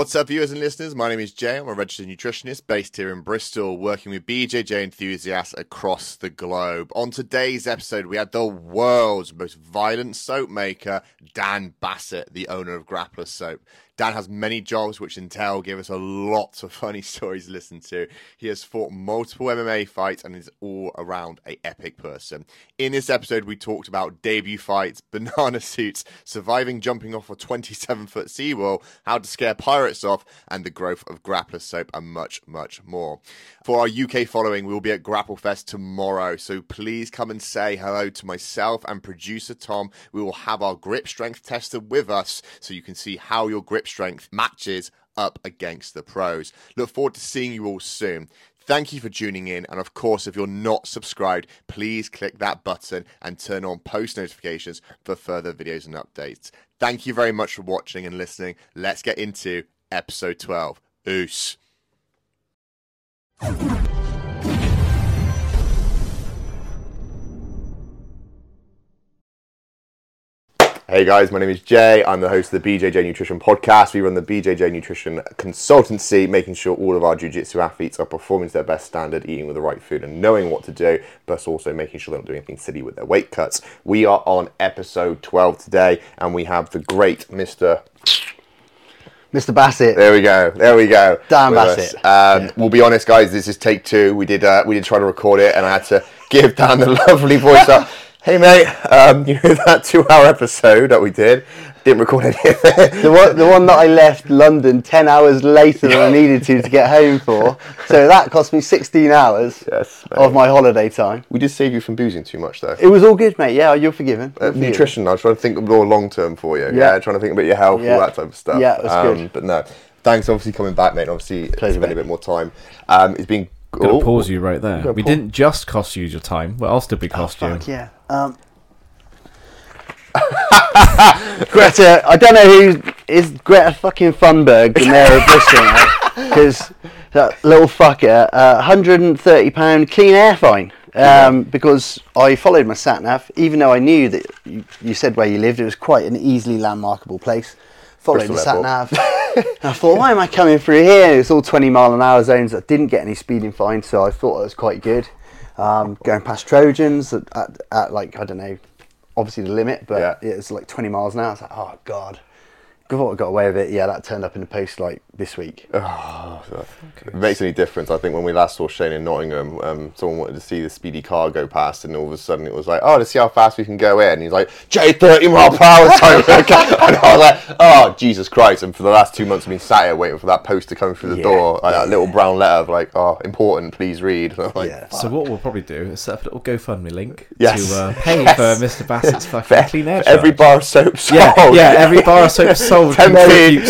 What's up, viewers and listeners? My name is Jay. I'm a registered nutritionist based here in Bristol, working with BJJ enthusiasts across the globe. On today's episode, we had the world's most violent soap maker, Dan Bassett, the owner of Grappler Soap. Dan has many jobs, which entail give us a lot of funny stories to listen to. He has fought multiple MMA fights and is all around a epic person. In this episode, we talked about debut fights, banana suits, surviving jumping off a 27 foot seawall, how to scare pirates off, and the growth of Grappler Soap, and much, much more. For our UK following, we will be at Grapple Fest tomorrow, so please come and say hello to myself and producer Tom. We will have our grip strength tester with us so you can see how your grip strength matches up against the pros. Look forward to seeing you all soon. Thank you for tuning in. And of course, if you're not subscribed, please click that button and turn on post notifications for further videos and updates. Thank you very much for watching and listening. Let's get into episode 12. Oos. Hey guys, my name is Jay. I'm the host of the BJJ Nutrition Podcast. We run the BJJ Nutrition Consultancy, making sure all of our Jiu Jitsu athletes are performing to their best standard, eating with the right food, and knowing what to do, but also making sure they're not doing anything silly with their weight cuts. We are on episode 12 today, and we have the great Mr. Mr. Bassett. There we go. There we go. Dan Bassett. Um, We'll be honest, guys. This is take two. We did. Uh, we did try to record it, and I had to give Dan the lovely voice up. Hey mate, um, you know that two-hour episode that we did? Didn't record any of it. The one, the one that I left London 10 hours later than I needed to to get home for. So that cost me 16 hours Yes, of my holiday time. We did save you from boozing too much, though. It was all good, mate. Yeah, you're forgiven. Uh, You're forgiven. nutrition. I was trying to think more long term for you. Yeah. Yeah. trying to think about your health, Yeah. all that type of stuff. Yeah, it was um, good. But no, thanks. Obviously coming back, mate. Obviously Pleasure, spending a mate. bit more time. Um, it's been. Gonna oh, pause you right there. We pause- didn't just cost you your time. What else did we cost you? Fuck yeah. Um, Greta, I don't know who is Greta fucking Thunberg, the mayor of Bristol, because that little fucker, uh, £130 clean air fine. Um, because I followed my sat nav, even though I knew that you, you said where you lived, it was quite an easily landmarkable place. Followed Bristol the sat nav. I thought, why am I coming through here? It's all 20 mile an hour zones. I didn't get any speeding fines, so I thought it was quite good. Um, going past Trojans at, at, at like, I don't know, obviously the limit, but Yeah. it's like 20 miles an hour. It's like, oh, God. I got away with it. Yeah, that turned up in the post like this week. Oh, so it makes any difference. I think when we last saw Shane in Nottingham, um, someone wanted to see the speedy car go past, and all of a sudden it was like, "Oh, let's see how fast we can go in." he's like, "J thirty mile per hour time," and I was like, "Oh, Jesus Christ!" And for the last two months, I've been sat here waiting for that post to come through the Yeah. door, like that little brown letter of like, "Oh, important, please read." Like, Yeah. So what we'll probably do is set up a little GoFundMe link Yes. to uh, pay Yes. for Mr. Bassett's for fucking clean air every charge. bar of soap sold. Yeah, yeah, every bar of soap sold. 10p.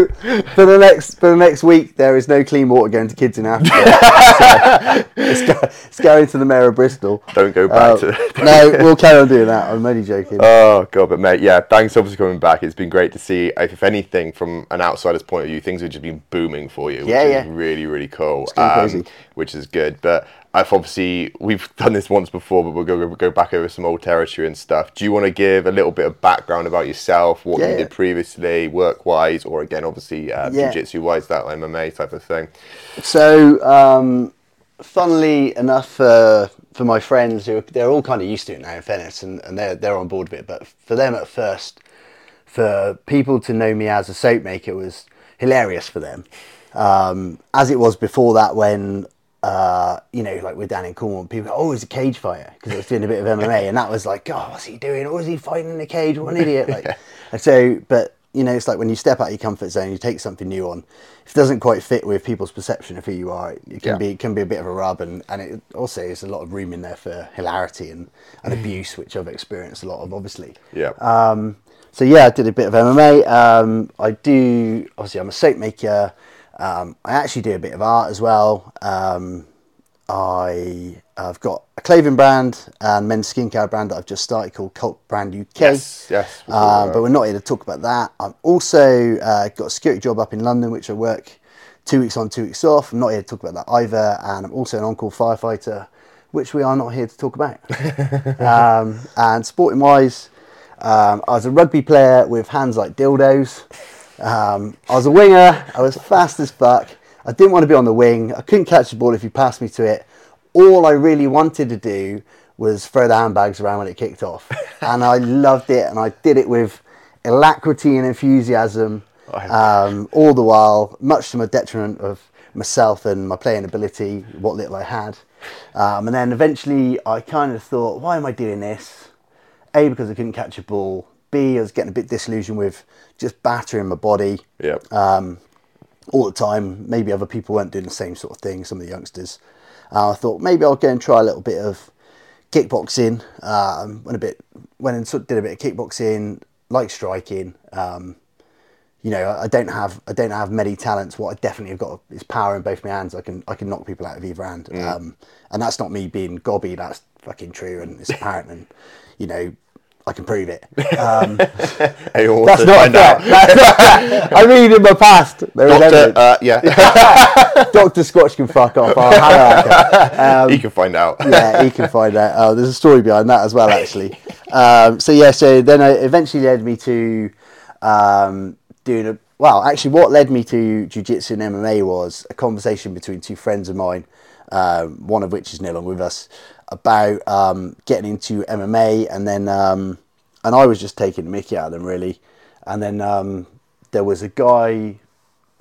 Contributes to there, is, the cause. there is no for the next for the next week. There is no clean water going to kids in Africa. So it's, go, it's going to the mayor of Bristol. Don't go back Uh, to. no, we'll carry on doing that. I'm only joking. Oh god, but mate, yeah, thanks obviously for coming back. It's been great to see. If if anything, from an outsider's point of view, things have just been booming for you. Yeah, which yeah. Is really, really cool. crazy. Which is good. But I've obviously we've done this once before, but we'll go go back over some old territory and stuff. Do you want to give a little bit of background about yourself, what Yeah, you yeah. did previously, work wise, or again, obviously uh, Yeah. jiu-jitsu wise, that MMA type of thing? So, um, funnily enough, uh, for my friends who they're all kind of used to it now, in fairness, and, and they're they're on board with it. But for them at first, for people to know me as a soap maker was hilarious for them, um, as it was before that when. Uh, you know, like with Dan in Cornwall, people go, "Oh, he's a cage fighter," because I was doing a bit of MMA, and that was like, "God, what's he doing? Or is he fighting in a cage? What an idiot!" Like, and so, but you know, it's like when you step out of your comfort zone, you take something new on. If it doesn't quite fit with people's perception of who you are, it, it can Yeah. be it can be a bit of a rub, and and it also is a lot of room in there for hilarity and, and abuse, which I've experienced a lot of, obviously. Yeah. Um, so yeah, I did a bit of MMA. Um, I do obviously I'm a soap maker. Um, I actually do a bit of art as well. Um, I have got a clothing brand and men's skincare brand that I've just started called Cult Brand UK. Yes, yes, we saw Um, but we're not here to talk about that. I've also uh, got a security job up in London, which I work two weeks on, two weeks off. I'm not here to talk about that either. And I'm also an on-call firefighter, which we are not here to talk about. um, and sporting wise, um, I was a rugby player with hands like dildos. Um, I was a winger. I was fast as fuck. I didn't want to be on the wing. I couldn't catch the ball if you passed me to it. All I really wanted to do was throw the handbags around when it kicked off, and I loved it. And I did it with alacrity and enthusiasm, um, all the while, much to my detriment of myself and my playing ability, what little I had. Um, and then eventually, I kind of thought, why am I doing this? A because I couldn't catch a ball. B I was getting a bit disillusioned with just battering my body Yep. um, all the time. Maybe other people weren't doing the same sort of thing. Some of the youngsters. Uh, I thought maybe I'll go and try a little bit of kickboxing. Um, went a bit, went and sort of did a bit of kickboxing, like striking. Um, you know, I don't have I don't have many talents. What I definitely have got is power in both my hands. I can I can knock people out of either hand. Um, and that's not me being gobby. That's fucking true, and it's apparent. And you know, I can prove it. Um, Hey, that's not. That's I mean, in my past, there Doctor, uh, yeah, Doctor Squatch can fuck off. Have he can find out. yeah, he can find out. Oh, there's a story behind that as well, actually. Um, so yeah, so then it eventually led me to um, doing a well. Actually, what led me to jiu-jitsu and MMA was a conversation between two friends of mine, um, one of which is no longer with us, about um, getting into MMA, and then um, and I was just taking the Mickey out of them really, and then um, there was a guy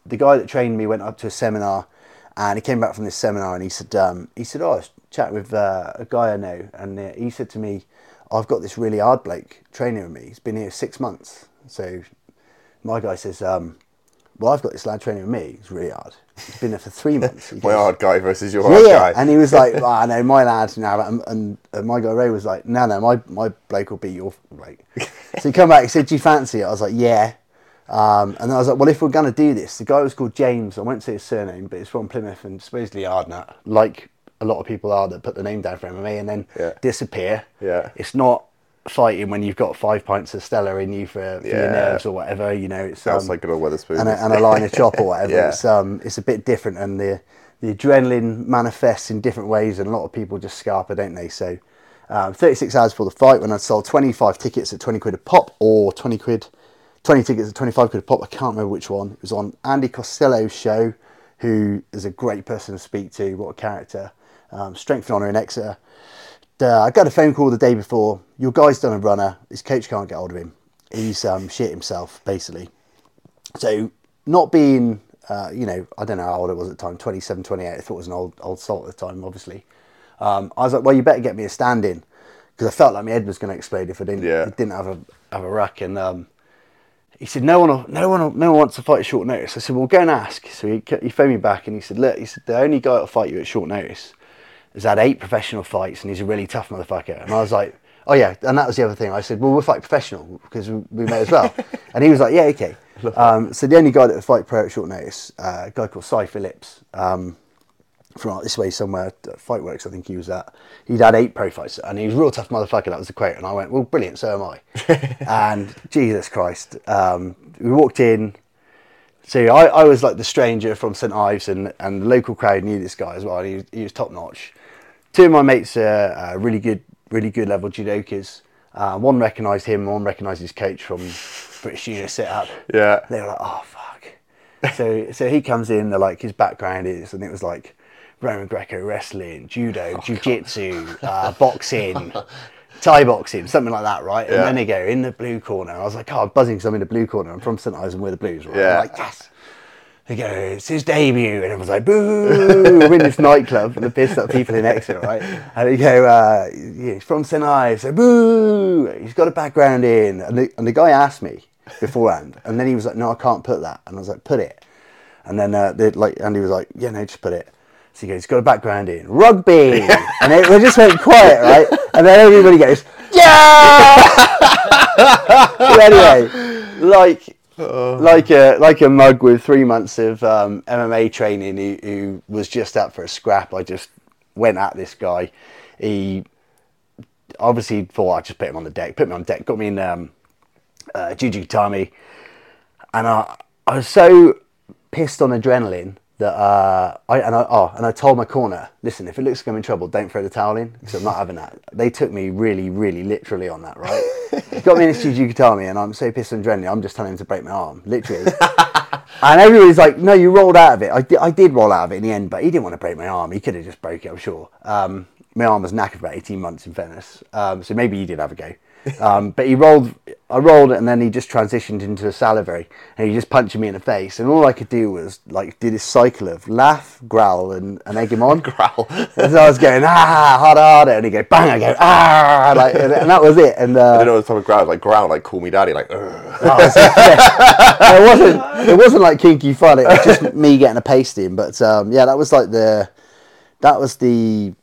the guy that trained me went up to a seminar, and he came back from this seminar and he said, um, he said, oh, I was chatting with uh, a guy I know, and uh, he said to me, I've got this really hard bloke training with me. He's been here six months. So my guy says, um, well, I've got this lad training with me. He's really hard. He's been there for three months. My hard guy versus your hard yeah. guy. And he was like, oh, I know my lad now, and, and, and my guy Ray was like, no, no, my, my bloke will beat your bloke. so he come back, he said, do you fancy it? I was like, yeah. Um, and I was like, well, if we're going to do this, the guy was called James. I won't say his surname, but he's from Plymouth and supposedly hard nut, like a lot of people are that put the name down for MMA and then Yeah. disappear. Yeah. It's not fighting when you've got five pints of Stella in you for, for your nerves or whatever. You know, it's Sounds um, like good old Wetherspoon. and a, and a line of chop or whatever. Yeah. It's um, it's a bit different, and the the adrenaline manifests in different ways, and a lot of people just scarper, don't they? So, um, 36 hours before the fight, when I sold 25 tickets at 20 quid a pop, or 20 quid, 20 tickets at 25 quid a pop. I can't remember which one. It was on Andy Costello's show, who is a great person to speak to. What a character! Um, strength and honour in Exeter. Uh, I got a phone call the day before. Your guy's done a runner. His coach can't get hold of him. He's um, shit himself, basically. So not being, uh, you know, I don't know how old it was at the time, 27, 28. I thought it was an old old salt at the time, obviously. Um, I was like, well, you better get me a stand in because I felt like my head was going to explode if I didn't Yeah. didn't have a have a ruck. And um, he said, no one, will- no one, will- no one wants to fight at short notice. I said, well, go and ask. So he, he phoned me back and he said, look, he said the only guy that'll fight you at short notice has had eight professional fights and he's a really tough motherfucker. And I was like, oh yeah, and that was the other thing. I said, well, we'll fight professional because we, we may as well. and he was like, yeah, okay. Um, so the only guy that would fight pro at short notice, uh, a guy called Cy Phillips, um, from out this way somewhere, at Fightworks, I think he was at. He'd had eight pro fights, and he was a real tough motherfucker. That was the quote, and I went, "Well, brilliant, so am I." and Jesus Christ, um, we walked in. So I, I was like the stranger from St Ives, and, and the local crowd knew this guy as well. And he, he was top notch. Two of my mates are uh, really good, really good level judokas. Uh, one recognised him, one recognised his coach from British Judo Setup. Yeah. They were like, oh fuck. so so he comes in, they're like his background is, and it was like Roman Greco wrestling, judo, jiu-jitsu, uh, boxing, Thai boxing, something like that, right? And Yeah. then they go in the blue corner. I was like, oh, I'm buzzing because I'm in the blue corner. I'm from St Ives and we're the Blues, right? Yeah. I'm like, yes. They go, it's his debut, and everyone's like, boo! We're in this nightclub, and the pissed up people in Exeter, right? And they go, uh, yeah, he's from St Ives, so boo! He's got a background in, and the, and the guy asked me beforehand, and then he was like, no, I can't put that, and I was like, put it, and then uh, they like Andy was like, yeah, no, just put it. So he goes, he's got a background in rugby, and it, we just went quiet, right? And then everybody goes, yeah! anyway, like like a like a mug with three months of um, MMA training who, who was just up for a scrap. I just went at this guy. He obviously thought I'd just put him on the deck, put me on deck, got me in um, uh, Juju and I, I was so pissed on adrenaline that uh, I and I oh and I told my corner, listen, if it looks like I'm in trouble, don't throw the towel in because I'm not having that. They took me really, really literally on that, right? Got me in the studio, you could tell me, and I'm so pissed and adrenaline, I'm just telling him to break my arm, literally. and everybody's like, no, you rolled out of it. I did, I did roll out of it in the end, but he didn't want to break my arm. He could have just broke it, I'm sure. Um, my arm was knackered for about 18 months in Venice, um, so maybe he did have a go. Um, but he rolled, I rolled and then he just transitioned into a salivary, and he just punched me in the face, and all I could do was like do this cycle of laugh, growl, and, and egg him on. Growl. And so I was going ah harder, harder, and he go bang, I go ah, like, and, and that was it. And uh, I don't know what type of growl, like growl, like call me daddy, like. "Ugh." Oh, it wasn't. It wasn't like kinky fun. It was just me getting a pasting. But um, yeah, that was like the. That was the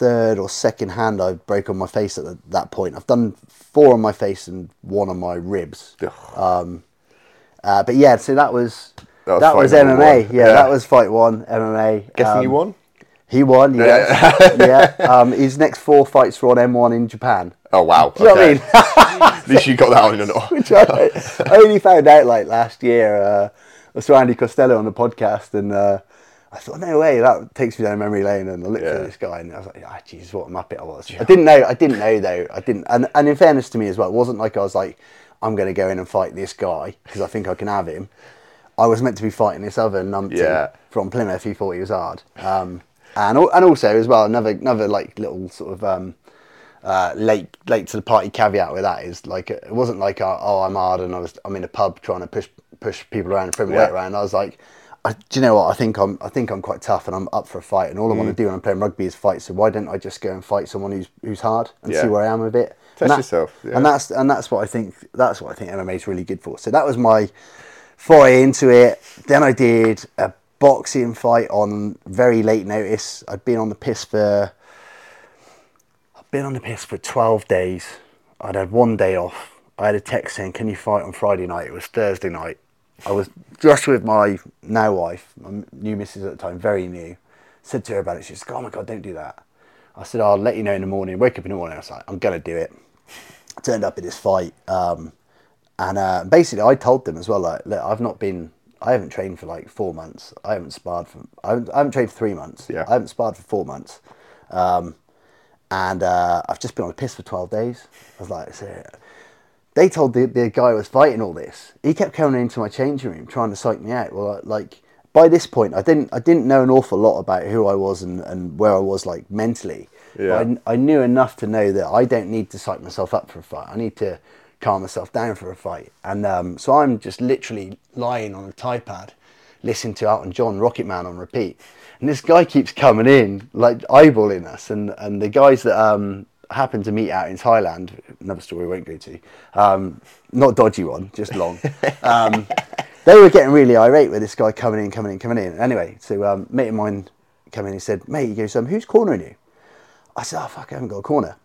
third or second hand I broke on my face at the, that point. I've done four on my face and one on my ribs. Um, uh, but yeah, so that was That that was was, fight number MMA. Yeah, Yeah. that was fight one MMA. Guessing Um, you won? He won. Yes. yeah. Um, his next four fights were on M1 in Japan. Oh, wow. Do you know what I mean? At least you got that on. Or which I, I only found out like last year. Uh, I saw Andy Costello on the podcast, and uh, I thought, no way, that takes me down memory lane. And I looked Yeah. at this guy, and I was like, ah, Jesus, what a muppet I was. I didn't know. I didn't know though. I didn't. And, and in fairness to me as well, it wasn't like I was like, I'm going to go in and fight this guy because I think I can have him. I was meant to be fighting this other numpty Yeah. from Plymouth who thought he was hard. Um, and and also as well another another like little sort of um, uh, late late to the party caveat with that is like it wasn't like oh I'm hard and I was I'm in a pub trying to push push people around and throw my Yeah. weight around. I was like, I, do you know what? I think I'm I think I'm quite tough and I'm up for a fight. And all I Mm. want to do when I'm playing rugby is fight. So why don't I just go and fight someone who's who's hard and Yeah. see where I am with it? Test and that- yourself, yeah. And that's and that's what I think that's what I think MMA is really good for. So that was my foray into it. Then I did a boxing fight on very late notice. I'd been on the piss for I'd been on the piss for twelve days. I'd had one day off. I had a text saying, "Can you fight on Friday night?" It was Thursday night. I was just with my now wife, my new missus at the time, very new. Said to her about it. She said, "Oh my god, don't do that." I said, "I'll let you know in the morning." Wake up in the morning. I was like, "I'm gonna do it." turned up in this fight, um, and uh, basically I told them as well, like, look, I've not been, I haven't trained for like four months. I haven't sparred for, I haven't, I haven't trained for three months. Yeah. I haven't sparred for four months, um, and uh, I've just been on a piss for twelve days. I was like, they told the, the guy was fighting all this. He kept coming into my changing room trying to psych me out. Well, like by this point, I didn't I didn't know an awful lot about who I was and, and where I was like mentally. Yeah. But I, I knew enough to know that I don't need to psych myself up for a fight. I need to calm myself down for a fight. And um, so I'm just literally lying on a Thai pad, listening to Elton John, Rocket Man on repeat. And this guy keeps coming in, like eyeballing us. And, and the guys that um, happened to meet out in Thailand, another story we won't go to, um, not dodgy one, just long. Um, they were getting really irate with this guy coming in, coming in, coming in. Anyway, so um, mate of mine came in and said, mate, he goes, um, who's cornering you? I said, oh, fuck, I haven't got a corner.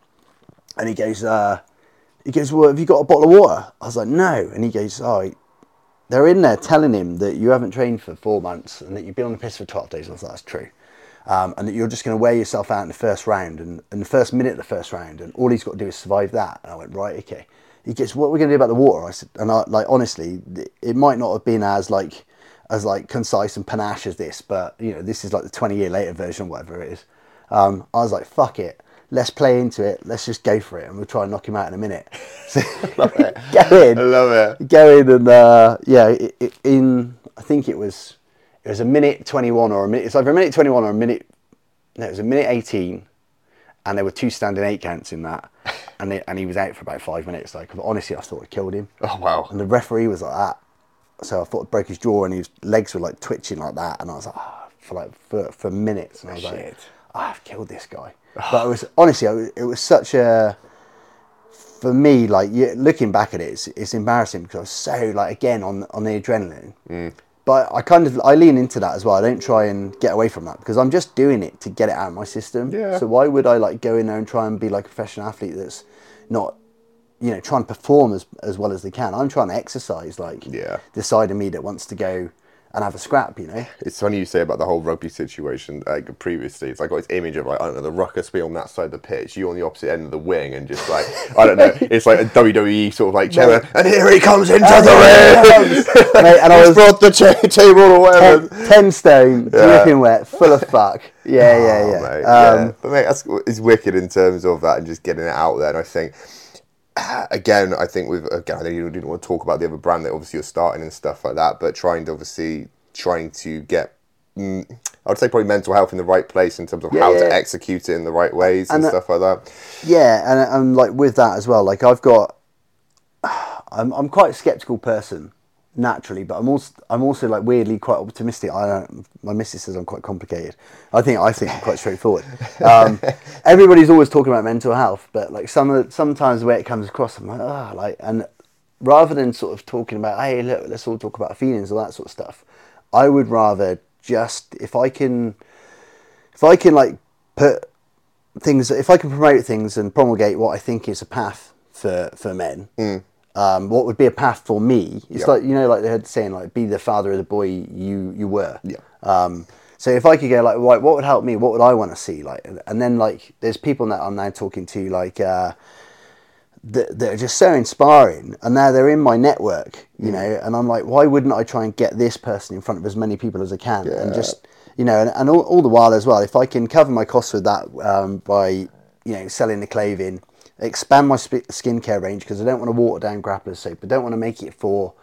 And he goes, uh, he goes, well, have you got a bottle of water? I was like, no. And he goes, oh, they're in there telling him that you haven't trained for four months and that you've been on the piss for 12 days. I was like, that's true. Um, and that you're just going to wear yourself out in the first round and in the first minute of the first round. And all he's got to do is survive that. And I went, right, okay. He gets, what are we going to do about the water? I said, and I, like, honestly, it might not have been as like, as like concise and panache as this, but you know, this is like the 20 year later version, whatever it is. Um, I was like, fuck it. Let's play into it. Let's just go for it. And we'll try and knock him out in a minute. So, love it. go in I love it. go in and uh, yeah, in I think it was it was a minute twenty one or a minute. It's either a minute twenty one or a minute. No, it was a minute eighteen, and there were two standing eight counts in that, and it, and he was out for about five minutes. Like honestly, I thought I killed him. Oh, wow. And the referee was like that, so I thought I broke his jaw, and his legs were like twitching like that, and I was like ah, for like for, for minutes, and I was like, Shit. "Ah, I've killed this guy. But it was honestly, it was, it was such a for me, like looking back at it, it's, it's embarrassing because I was so like again on on the adrenaline. Mm. But I kind of I lean into that as well. I don't try and get away from that because I'm just doing it to get it out of my system. Yeah. So why would I like go in there and try and be like a professional athlete that's not, you know, trying to perform as as well as they can? I'm trying to exercise like Yeah. the side of me that wants to go and have a scrap. You know. It's funny you say about the whole rugby situation. Like previously, it's like got this image of like I don't know the ruckus being on that side of the pitch, you on the opposite end of the wing, and just like I don't know, it's like a WWE sort of like chair, and here he comes into And the ring. Mate, and I was- brought the cha- table or whatever. Ten, ten stone, dripping wet, full of fuck. Yeah, yeah, Oh, yeah. mate, um, yeah. But mate, that's it's wicked in terms of that and just getting it out there. And I think again, I think with again, I know you didn't want to talk about the other brand that obviously you're starting and stuff like that, but trying to obviously trying to get. Mm, I would say probably mental health in the right place in terms of Yeah, how yeah. to execute it in the right ways and, And, uh, stuff like that. Yeah, and and like with that as well, like I've got, I'm I'm quite a skeptical person naturally, but I'm also I'm also like weirdly quite optimistic. I don't. My missus says I'm quite complicated. I think I think I'm quite straightforward. Um, everybody's always talking about mental health, but like some of the, sometimes the way it comes across, I'm like ah, like and rather than sort of talking about hey look, let's all talk about feelings or that sort of stuff, I would rather just if I can if I can like put things if I can promote things and promulgate what I think is a path for for men. Um, what would be a path for me? It's Yeah. like you know, like they had saying, like be the father of the boy you you were. Yeah. Um, so if I could go like, right, what would help me? What would I want to see? Like, and- then like, there's people that I'm now talking to, like, uh, that, that are just so inspiring, and now they're in my network, you know, and I'm like, why wouldn't I try and get this person in front of as many people as I can, yeah. and just, you know, and, and all, all the while as well, if I can cover my costs with that um, by, you know, selling the clothing, expand my sp- skincare range because I don't want to water down grapplers soap, I don't want to make it for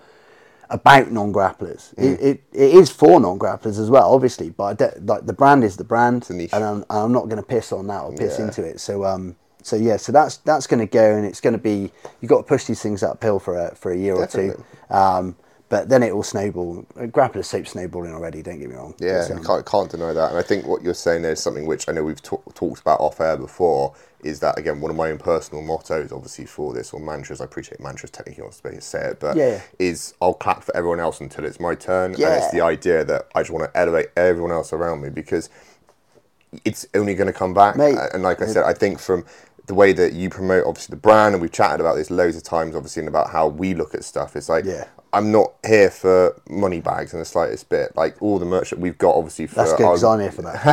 about non-grapplers. It, it, it is for non-grapplers as well, obviously, but I don't- like the brand is the brand, and I'm, I'm not going to piss on that or piss Yeah. into it. So um, so yeah, so that's that's going to go, and it's going to be you've got to push these things uphill for a for a year Definitely. or two. Um, but then it will snowball. Grappler soap snowballing already. Don't get me wrong. Yeah, um, can't, can't deny that. And I think what you're saying there is something which I know we've ta- talked about off air before. Is that again one of my own personal mottos, obviously for this or mantras? I appreciate mantras technically not supposed to say it, but Yeah, yeah. is I'll clap for everyone else until it's my turn, and it's the idea that I just want to elevate everyone else around me because it's only going to come back. Mate, and like I said, I think from the way that you promote obviously the brand, and we've chatted about this loads of times, obviously, and about how we look at stuff. It's like Yeah. I'm not here for money bags in the slightest bit. Like all the merch that we've got, obviously, for that's good our- because I'm here for that.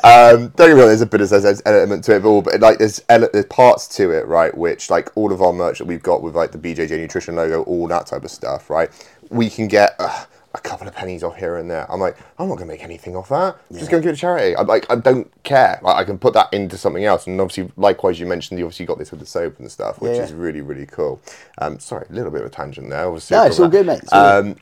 um, don't get me wrong, there's a bit of there's element to it all, but like there's ele- there's parts to it, right? Which like all of our merch that we've got with like the BJJ Nutrition logo, all that type of stuff, right? We can get uh, a couple of pennies off here and there. I'm like, I'm not gonna make anything off that. I'm Just gonna give it to charity. I'm like, I don't care. Like I can put that into something else. And obviously, likewise, you mentioned you obviously got this with the soap and stuff, which Yeah, is really really cool. Um, sorry, a little bit of a tangent there. Obviously, No, it's all that. good, mate. It's all Um,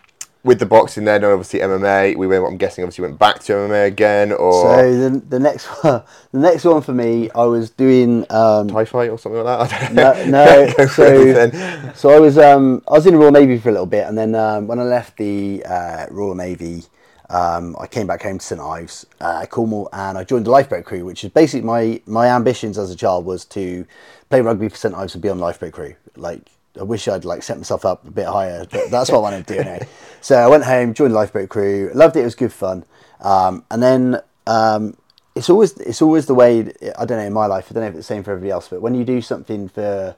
with the boxing then, and obviously MMA, we went. I'm guessing obviously went back to MMA again, or So the, the next one, the next one for me, I was doing um, Thai fight or something like that. I don't know. no, no. So, so I was um, I was in the Royal Navy for a little bit, and then um, when I left the uh, Royal Navy, um, I came back home to St Ives, uh, Cornwall, and I joined the lifeboat crew, which is basically my my ambitions as a child was to play rugby for St Ives and be on lifeboat crew. Like I wish I'd like set myself up a bit higher, but that's what I wanted to do anyway. So I went home, joined the lifeboat crew, loved it. It was good fun, um, and then. Um, it's always it's always the way I don't know in my life I don't know if it's the same for everybody else but when you do something for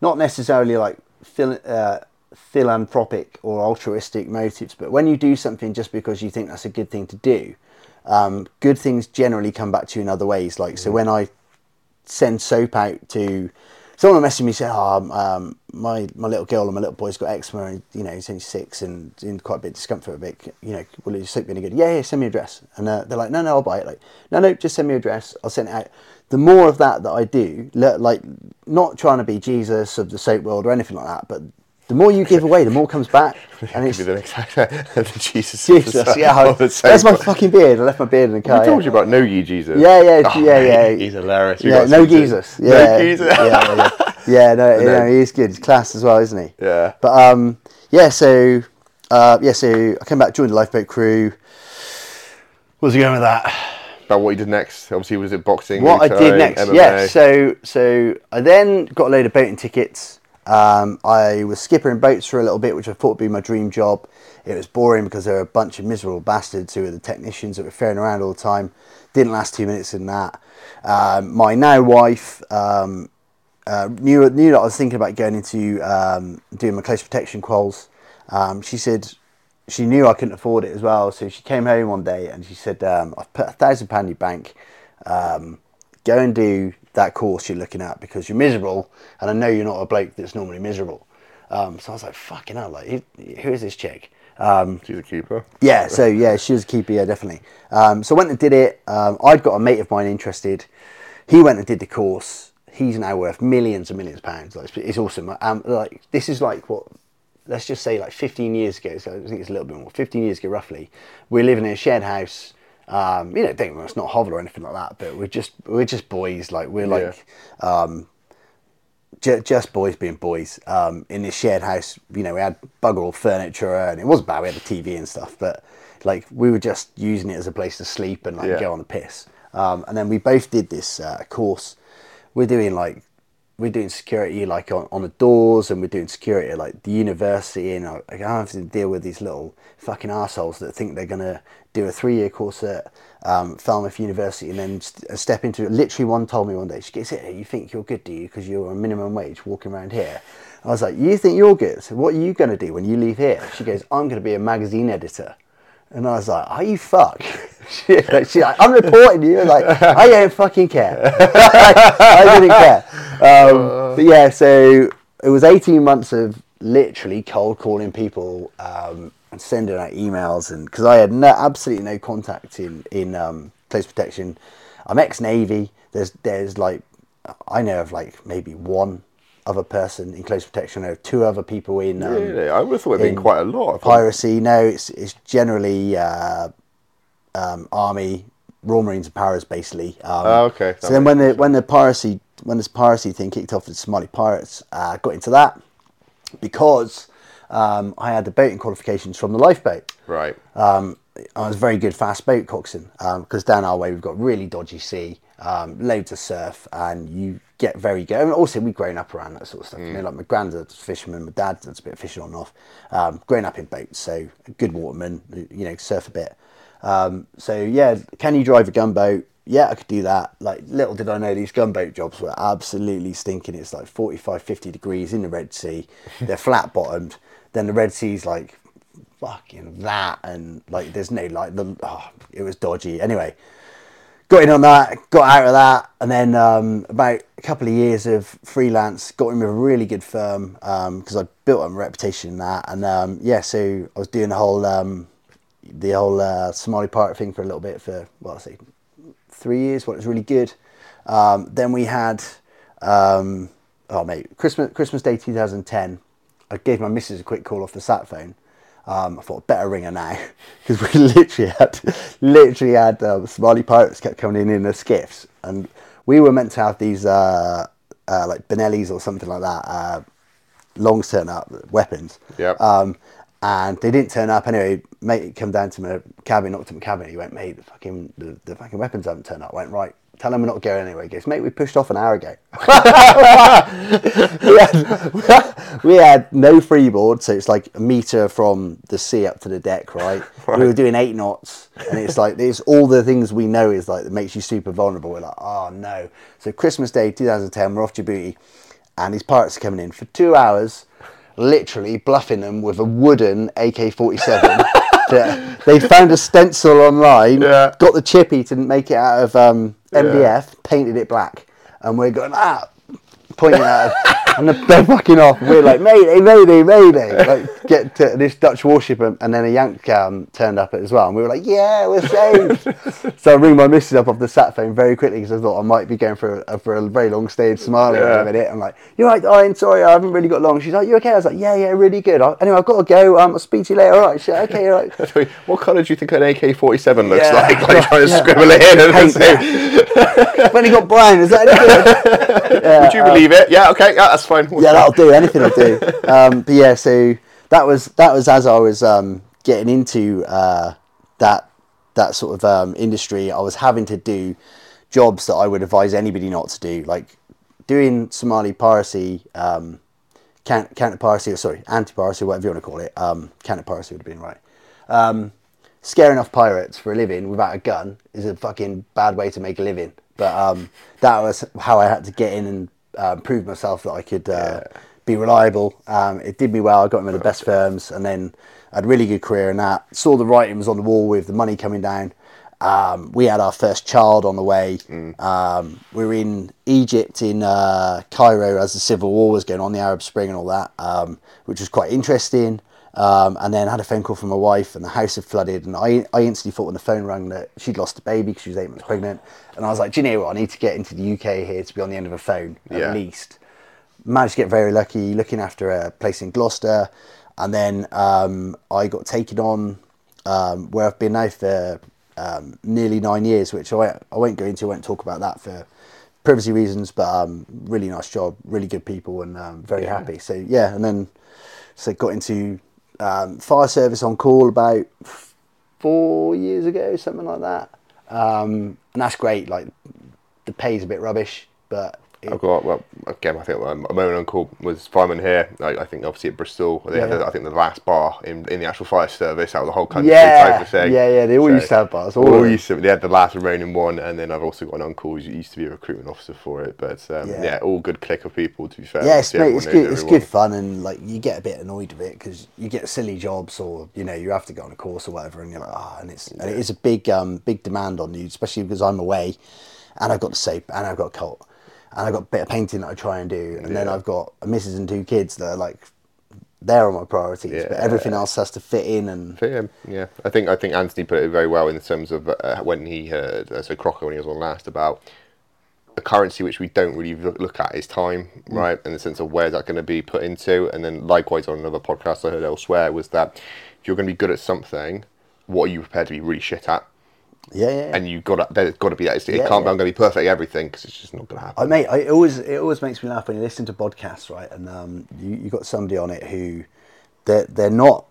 not necessarily like phil, uh, philanthropic or altruistic motives but when you do something just because you think that's a good thing to do um, good things generally come back to you in other ways like so when I send soap out to someone messaged me said, "Oh, um, my my little girl and my little boy's got eczema, and you know he's only six and in quite a bit of discomfort. A bit, you know, will your soap be any good? Yeah, yeah, send me your address." And uh, they're like, "No, no, I'll buy it." Like, no, no, just send me your address. I'll send it out. The more of that that I do, like not trying to be Jesus of the soap world or anything like that, but the more you give away, the more comes back. And it's the next the Jesus. Jesus, yeah. I, of my fucking beard. I left my beard in the I car. told yeah. you about No Ye Jesus. Yeah, yeah, Oh, yeah, yeah. He's hilarious. We Yeah, no Jesus. Yeah, No Jesus. yeah, yeah, yeah. yeah, no, you know, he's good. He's class as well, isn't he? Yeah. But um, yeah. So uh, yeah. So I came back, joined the lifeboat crew. Where's he going with that? About what he did next. Obviously, was it boxing? What I did next? MMA? Yeah. So so I then got a load of boating tickets. Um, I was skippering boats for a little bit, which I thought would be my dream job. It was boring because there were a bunch of miserable bastards who were the technicians that were ferrying around all the time. Didn't last two minutes in that. Um, my now wife um, uh, knew knew that I was thinking about going into um, doing my close protection quals. Um, she said she knew I couldn't afford it as well, so she came home one day and she said, um, "I've put a thousand pound in your bank. Go and do that course you're looking at because you're miserable, and I know you're not a bloke that's normally miserable." Um, so I was like, "Fucking hell! Like, who, who is this chick?" Um, She's a keeper. yeah, so yeah, she was a keeper, yeah, definitely. Um, so I went and did it. Um, I'd got a mate of mine interested. He went and did the course. He's now worth millions and millions of pounds. Like, it's, it's awesome. Um, like this is like what, let's just say like 15 years ago. So I think it's a little bit more. 15 years ago, roughly. We're living in a shared house. Um, you know, don't it's not hovel or anything like that, but we're just we're just boys. Like we're Yeah. like um, ju- just boys being boys um, in this shared house. You know, we had bugger all furniture, and it wasn't bad. We had a TV and stuff, but like we were just using it as a place to sleep and like Yeah. go on the piss. Um, and then we both did this uh, course. We're doing like we're doing security like on, on the doors, and we're doing security at like the university, and I, I have to deal with these little fucking assholes that think they're gonna do a three year course at um, Falmouth University and then st- step into it. Literally, one told me one day, she goes, "Is it you think you're good, do you? Because you're on minimum wage walking around here." I was like, "You think you're good? So what are you gonna do when you leave here?" She goes, "I'm gonna be a magazine editor." And I was like, "Are you fuck?" she, she's like, "I'm reporting you." Like, I don't fucking care. I didn't care. Um, but yeah, so it was 18 months of literally cold calling people um, and sending out emails, and because I had no, absolutely no contact in in um, close protection. I'm ex Navy. There's there's like I know of like maybe one other person in close protection. I know two other people in um, Really? I would have thought it'd been quite a lot. piracy. No, it's it's generally uh, um, army, Royal Marines and Paras basically. Um, Oh, okay. That So then when the when the piracy when this piracy thing kicked off with Somali pirates, uh, got into that because um, I had the boating qualifications from the lifeboat. Right. Um, I was a very good fast boat coxswain because down our way we've got really dodgy sea, um, loads of surf, and you get very good. And also, we've grown up around that sort of stuff. You know, like my granddad's a fisherman, my dad does a bit of fishing on and off. Um, grown up in boats, so a good waterman. You know, surf a bit. Um, so yeah, can you drive a gunboat? Yeah, I could do that. Like little did I know these gunboat jobs were absolutely stinking. It's like 45, 50 degrees in the Red Sea. They're flat bottomed. Then the Red Sea's like fucking that and like there's no like the oh, it was dodgy anyway got in on that got out of that and then um, about a couple of years of freelance got in with a really good firm because I built a reputation in that. And um, yeah so I was doing the whole um, the whole uh, Somali pirate thing for a little bit for well I say three years when it was really good. Um, then we had um, oh mate Christmas Christmas Day 2010 I gave my missus a quick call off the sat phone um, I thought better ring her now because we literally had literally had um, Somali pirates kept coming in in the skiffs, and we were meant to have these uh, uh, like Benellis or something like that, uh, longs turn up weapons. Yep. Um, and they didn't turn up anyway. Mate, come down to my cabin, knocked on my cabin. He went, mate, the fucking the, the fucking weapons haven't turned up. I went right. Tell him we're not going anyway. He goes, mate, we pushed off an hour ago. we, had, we had no freeboard, so it's like a meter from the sea up to the deck, right? We were doing eight knots, and it's like there's all the things we know is like that makes you super vulnerable. We're like, oh no. So Christmas Day 2010, we're off Djibouti, and these pirates are coming in for two hours, literally bluffing them with a wooden AK-47. that They found a stencil online, Yeah. got the chippy to make it out of um, MDF, painted it black, and we're going ah, pointing at us, and they're- fucking off. We're like mayday, mayday, mayday, like get to this Dutch warship, and, and then a Yank um, turned up as well, and we were like, yeah, we're saved. so I ring my missus up off the sat phone very quickly because I thought I might be going for a, for a very long stay in Somalia in a minute. I'm like, you're right, darling, sorry, I haven't really got long. She's like, you okay? I was like, yeah, yeah, really good. I, anyway, I've got to go. Um, I'll speak to you later. All right, okay, all right. what colour do you think an AK-47 looks Yeah. like? Like trying to Yeah. scribble it in. And Paint, say, when he got Brian, is that good? Yeah, Would you believe it? Yeah. Okay. Yeah, that's fine. yeah, that'll do. Anything will do. Um, but yeah, so that was that was as I was um, getting into uh, that that sort of um, industry. I was having to do jobs that I would advise anybody not to do, like doing Somali piracy, um, counter piracy, or sorry, anti piracy, whatever you want to call it. Um, counter piracy would have been right. Um, scaring off pirates for a living without a gun is a fucking bad way to make a living. But um, that was how I had to get in and um, prove myself that I could uh, be reliable. Um, it did me well. I got him in the best firms, and then I had a really good career in that. Saw the writing was on the wall with the money coming down. Um, we had our first child on the way. Um, we were in Egypt, in uh, Cairo, as the civil war was going on, the Arab Spring and all that, um, which was quite interesting. Um, and then had a phone call from my wife, and the house had flooded. And I, I instantly thought when the phone rang that she'd lost a baby because she was eight months pregnant. And I was like, do you know what? I need to get into the UK here to be on the end of a phone at Yeah. least managed to get very lucky looking after a place in Gloucester, and then um, I got taken on um, where I've been now for um, nearly nine years, which I won't, I won't go into. I won't talk about that for privacy reasons, but um, really nice job, really good people, and um, very happy. So yeah, and then so got into um, fire service on call about four years ago, something like that, um, and that's great. Like the pay's a bit rubbish, but I've got well again. I think um, a moment uncle was fireman here. I, I think obviously at Bristol, they had Yeah. the, I think the last bar in, in the actual fire service out of the whole country Yeah, type of thing. yeah, yeah, they all used to have bars, all All, used to. They had the last remaining one, and then I've also got an uncle who used to be a recruitment officer for it. But um, Yeah. yeah. all good clique of people. To be fair, yeah, it's, mate, it's good. It's good fun, and like you get a bit annoyed with it because you get silly jobs, or you know you have to go on a course or whatever, and you're like, ah, and it's and it is a big um big demand on you, especially because I'm away, and I've got the soap, and I've got a cult, and I've got a bit of painting that I try and do, and then I've got a missus and two kids that are like, they're on my priorities, but everything else has to fit in, and For him, yeah. I think I think Anthony put it very well in terms of uh, when he heard uh, so Crocker when he was on last about a currency which we don't really look, look at is time, Mm. right? In the sense of where that going to be put into, and then likewise on another podcast I heard elsewhere was that if you're going to be good at something, what are you prepared to be really shit at? Yeah, yeah. yeah. And you got to there's got to be that. It Yeah, can't be yeah. I'm going to be perfect at everything because it's just not going to happen. I mate, I, it always it always makes me laugh when you listen to podcasts, right? And um, you you got somebody on it who they're they're not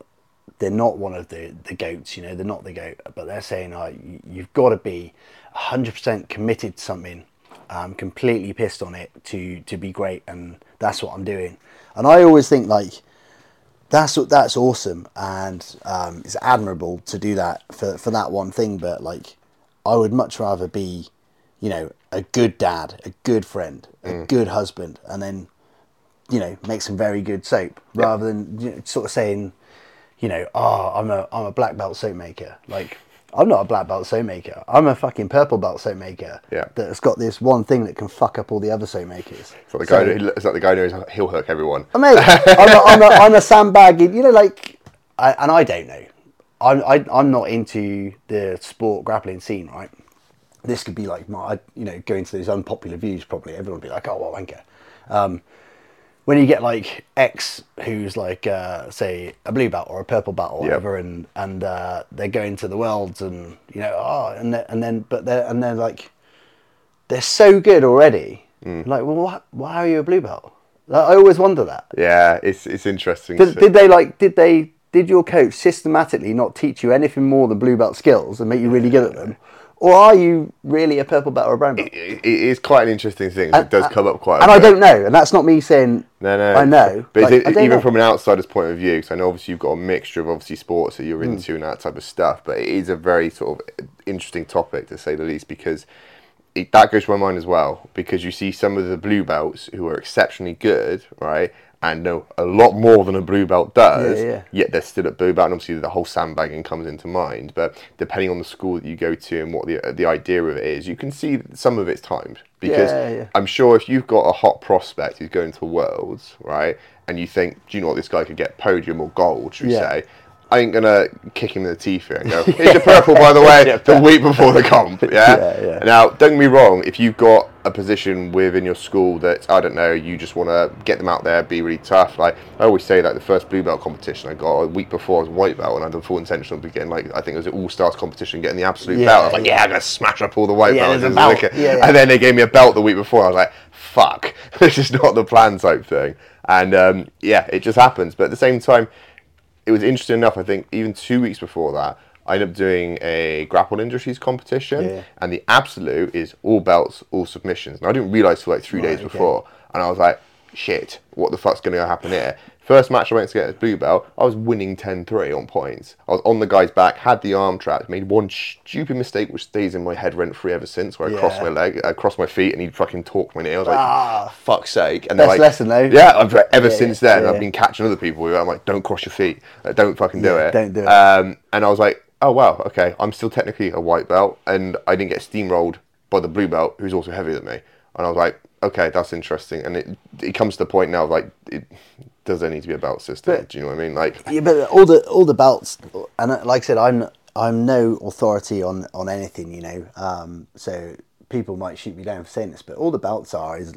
they're not one of the the goats, you know, they're not the goat, but they're saying, oh, you, you've got to be hundred percent committed to something, um, completely pissed on it to to be great, and that's what I'm doing. And I always think like that's that's awesome and um, it's admirable to do that for, for that one thing but like i would much rather be you know a good dad a good friend a good husband and then you know make some very good soap rather than you know, sort of saying you know oh i'm a i'm a black belt soap maker like i'm not a black belt soap maker i'm a fucking purple belt soap maker Yeah. that's got this one thing that can fuck up all the other soap makers It's like the guy. who- it's like the guy who knows he'll hook everyone. I mean, I'm a, I'm a, I'm a sandbagging, you know, like, I, and I don't know. I'm, I, I'm not into the sport grappling scene, right? This could be like my, you know, going to those unpopular views, probably everyone would be like, oh, well, wanker. Um, when you get like X, who's like, uh, say, a blue belt or a purple belt or Yep. whatever, and and uh, they're going to the worlds, and you know, oh, and then, and then, but they're and they're like, they're so good already. Mm. Like, well, why, why are you a blue belt? Like, I always wonder that. Yeah, it's it's interesting. Did, did they like? Did they? Did your coach systematically not teach you anything more than blue belt skills and make you really good at them, or are you really a purple belt or a brown belt? it, it is quite an interesting thing. it does come up quite. a And I don't know, and that's not me saying. No, no. I know, But like, is it, I even know. from an outsider's point of view, because I know obviously you've got a mixture of obviously sports that Hmm. you're into and that type of stuff, but it is a very sort of interesting topic to say the least because it, that goes to my mind as well because you see some of the blue belts who are exceptionally good, right, and know a lot more than a blue belt does, Yeah, yeah. yet they're still at blue belt. And obviously, the whole sandbagging comes into mind. But depending on the school that you go to and what the uh, the idea of it is, you can see some of it's timed because Yeah. I'm sure if you've got a hot prospect who's going to Worlds, right, and you think, do you know what, this guy could get podium or gold, should we say? I ain't gonna kick him in the teeth here and go, here's your purple, by the way, the week before the comp. Yeah? Yeah, yeah. Now, don't get me wrong, if you've got a position within your school that, I don't know, you just want to get them out there, be really tough. Like, I always say that the first blue belt competition I got a week before I was white belt, and I had the full intention of getting, like, I think it was an all stars competition, getting the absolute Yeah, belt. I was like, yeah. yeah, I'm gonna smash up all the white Yeah, belts. there's a This is belt. wicked." Yeah, yeah. And then they gave me a belt the week before. I was like, fuck, this is not the plan type thing. And um, yeah, it just happens. But at the same time, it was interesting enough. I think even two weeks before that, I end up doing a grapple industries competition, Yeah. and the absolute is all belts, all submissions. And I didn't realize till like three Right, days okay. before, and I was like, shit, what the fuck's going to happen here? First match I went to get a blue belt, I was winning 10-3 on points. I was on the guy's back, had the arm trapped, made one stupid mistake which stays in my head rent free ever since, where I crossed my leg, I crossed my feet, and he fucking talked my knee. I was like, Ah. fuck's sake. And Best like, lesson, though. Yeah, I've, ever Yeah, since then, yeah. I've been catching other people who I'm like, don't cross your feet, like, don't fucking do Yeah, it. don't do it. Um, and I was like, oh wow, okay, I'm still technically a white belt, and I didn't get steamrolled by the blue belt, who's also heavier than me. And I was like, okay, that's interesting. And it it comes to the point now, like, it, does there need to be a belt system? But- do you know what I mean? Like, Yeah, but all the all the belts, and uh, like I said, I'm I'm no authority on on anything, you know. Um, so people might shoot me down for saying this, but all the belts are is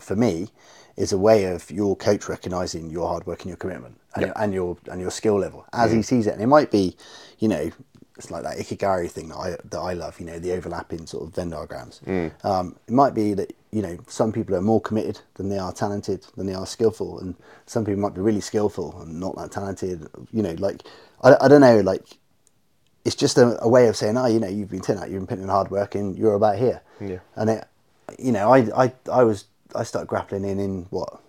for me is a way of your coach recognizing your hard work and your commitment and, and your and your skill level as he sees it. And it might be, you know, it's like that ikigai thing that I that I love, you know, the overlapping sort of Venn diagrams. Um, it might be that you know some people are more committed than they are talented than they are skillful, and some people might be really skillful and not that talented. You know, like I, I don't know, like it's just a, a way of saying, oh, you know, you've been turning out, you've been putting in hard work, and you're about here. Yeah. And it, you know, I, I, I was, I started grappling in in what,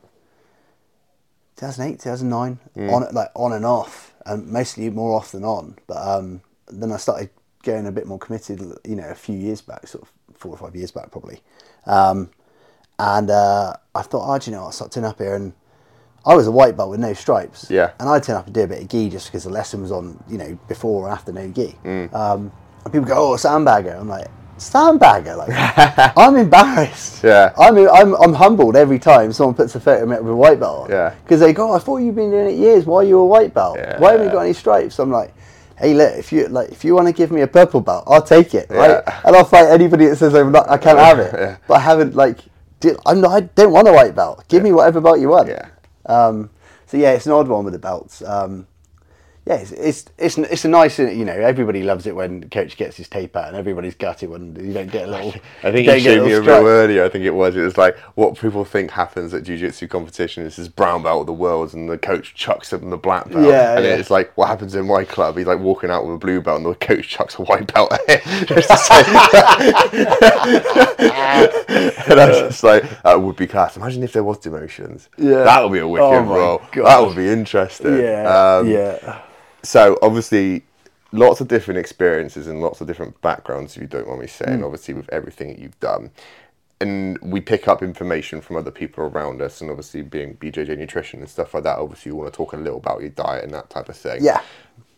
2008, 2009, on like on and off, and mostly more off than on. But um, then I started going a bit more committed, you know, a few years back, sort of four or five years back, probably. Um, and uh, I thought, oh, do you know, I'll start turning up here and. I was a white belt with no stripes. Yeah. And I'd turn up and do a bit of gi just because the lesson was on, you know, before or after no gi. Mm. Um, and people go, oh, sandbagger. I'm like, sandbagger? Like, I'm embarrassed. Yeah. I'm, I'm, I'm humbled every time someone puts a photo of me with a white belt on. Yeah. Because they go, oh, I thought you've been doing it years. Why are you a white belt? Why haven't you got any stripes? I'm like, hey, look, if you like, if you want to give me a purple belt, I'll take it, right? Yeah. And I'll fight anybody that says I'm not, I can't have it. Yeah. But I haven't like, I'm not, I don't want a white belt. Give me whatever belt you want. Yeah. Um, so yeah, it's an odd one with the belts. Um, yeah, it's, it's it's it's a nice you know everybody loves it when coach gets his tape out and everybody's gutted when you don't get a little. I think you showed me a reel earlier. I think it was. It was like what people think happens at jiu-jitsu competition is this brown belt of the world, and the coach chucks him the black belt. Yeah, and yeah. it's like what happens in my club. He's like walking out with a blue belt, and the coach chucks a white belt at him. Just to say- and I was just like, that would be class. Imagine if there was demotions. Yeah. that would be a wicked Oh role. God. That would be interesting. Yeah, Um, yeah. So obviously lots of different experiences and lots of different backgrounds if you don't mind me saying mm. obviously with everything that you've done. And we pick up information from other people around us and obviously being bjj nutrition and stuff like that obviously you want to talk a little about your diet and that type of thing. Yeah.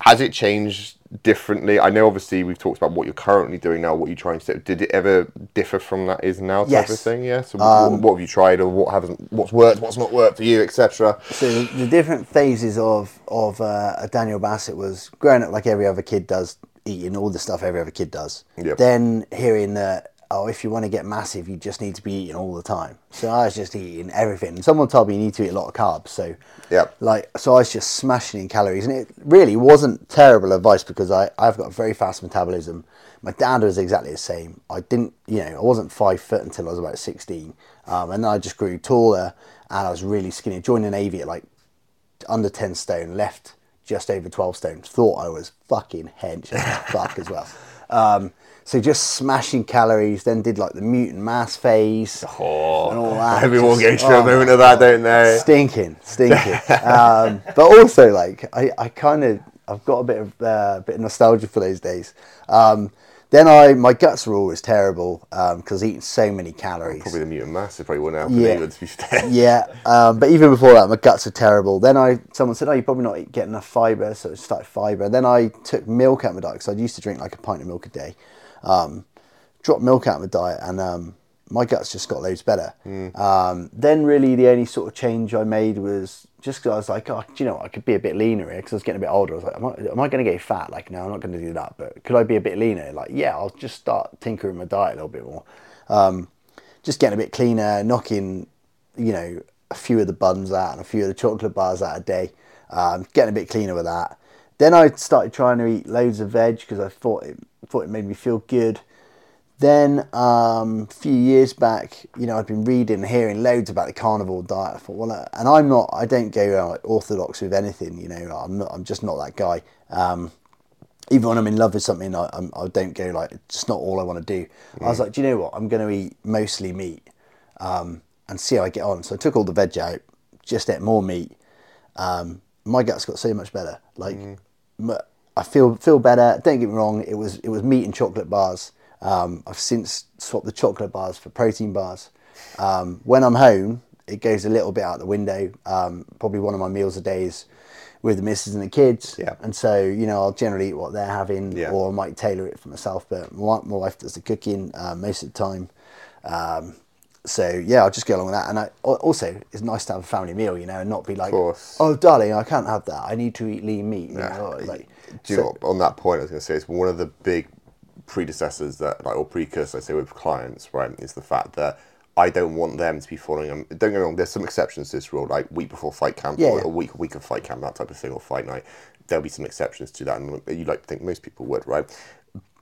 Has it changed differently i know obviously we've talked about what you're currently doing now what you're trying to do did it ever differ from that is now type Yes. of thing yeah so what, what have you tried or what hasn't what's worked what's not worked for you etc So the, the different phases of of uh, Daniel Bassett was growing up like every other kid does, eating all the stuff every other kid does. Yep. Then hearing that oh, if you want to get massive, you just need to be eating all the time. So I was just eating everything. Someone told me you need to eat a lot of carbs. So yeah, like so I was just smashing in calories, and it really wasn't terrible advice because I I've got a very fast metabolism. My dad was exactly the same. I didn't, you know, I wasn't five foot until I was about sixteen, um, and then I just grew taller, and I was really skinny. Joined the navy at like under 10 stone, left just over 12 stone. Thought I was fucking hench as fuck as well. Um, so just smashing calories, then did like the mutant mass phase and all that. everyone Just- goes through oh a moment of that don't they Stinking, stinking. um, but also like I, I kind of I've got a bit of uh, bit of nostalgia for those days. Um, then I my guts were always terrible because eating so many calories. probably the mutant mass, massive probably wouldn't help Yeah. to be fair yeah, um, but even before that, my guts are terrible. Then I, someone said, "Oh, you're probably not getting enough fibre," so I started fibre. Then I took milk out of my diet because I used to drink like a pint of milk a day. Um, dropped milk out of my diet, and um, my guts just got loads better. Um, then really, the only sort of change I made was just 'cause I was like, "Oh, do you know, what? I could be a bit leaner here," because I was getting a bit older. I was like, "Am I, am I going to get fat?" Like, no, I'm not going to do that. But could I be a bit leaner? Like, yeah, I'll just start tinkering my diet a little bit more. Um, just getting a bit cleaner, knocking, you know, a few of the buns out and a few of the chocolate bars out a day, um, getting a bit cleaner with that. Then I started trying to eat loads of veg because I thought it thought it made me feel good. Then um, a few years back, you know, I'd been reading and hearing loads about the carnivore diet. I thought, well, uh, and I'm not, I don't go uh, like, orthodox with anything. You know, I'm not, I'm just not that guy. Um, even when I'm in love with something, I, I'm, I don't go like it's just not all I want to do. I was like, do you know what? I'm going to eat mostly meat, um, and see how I get on. So I took all the veg out, just ate more meat. Um, my guts got so much better. Like m- I feel feel better. Don't get me wrong. It was it was meat and chocolate bars. Um, I've since swapped the chocolate bars for protein bars. Um, when I'm home, it goes a little bit out the window. Um, probably one of my meals a day is with the missus and the kids. Yeah. And so, you know, I'll generally eat what they're having Yeah. or I might tailor it for myself. But my, my wife does the cooking uh, most of the time. Um, so, yeah, I'll just go along with that. And I, also, it's nice to have a family meal, you know, and not be like, oh, darling, I can't have that. I need to eat lean meat. You Yeah. know, like, Do you so- know on that point, I was going to say, it's one of the big predecessors that, like, or precursors, I say, with clients, right, is the fact that I don't want them to be following them. Don't get me wrong, there's some exceptions to this rule, like week before fight camp Yeah, or yeah. a week, week of fight camp, that type of thing, or fight night. There'll be some exceptions to that, and you like to think most people would, right?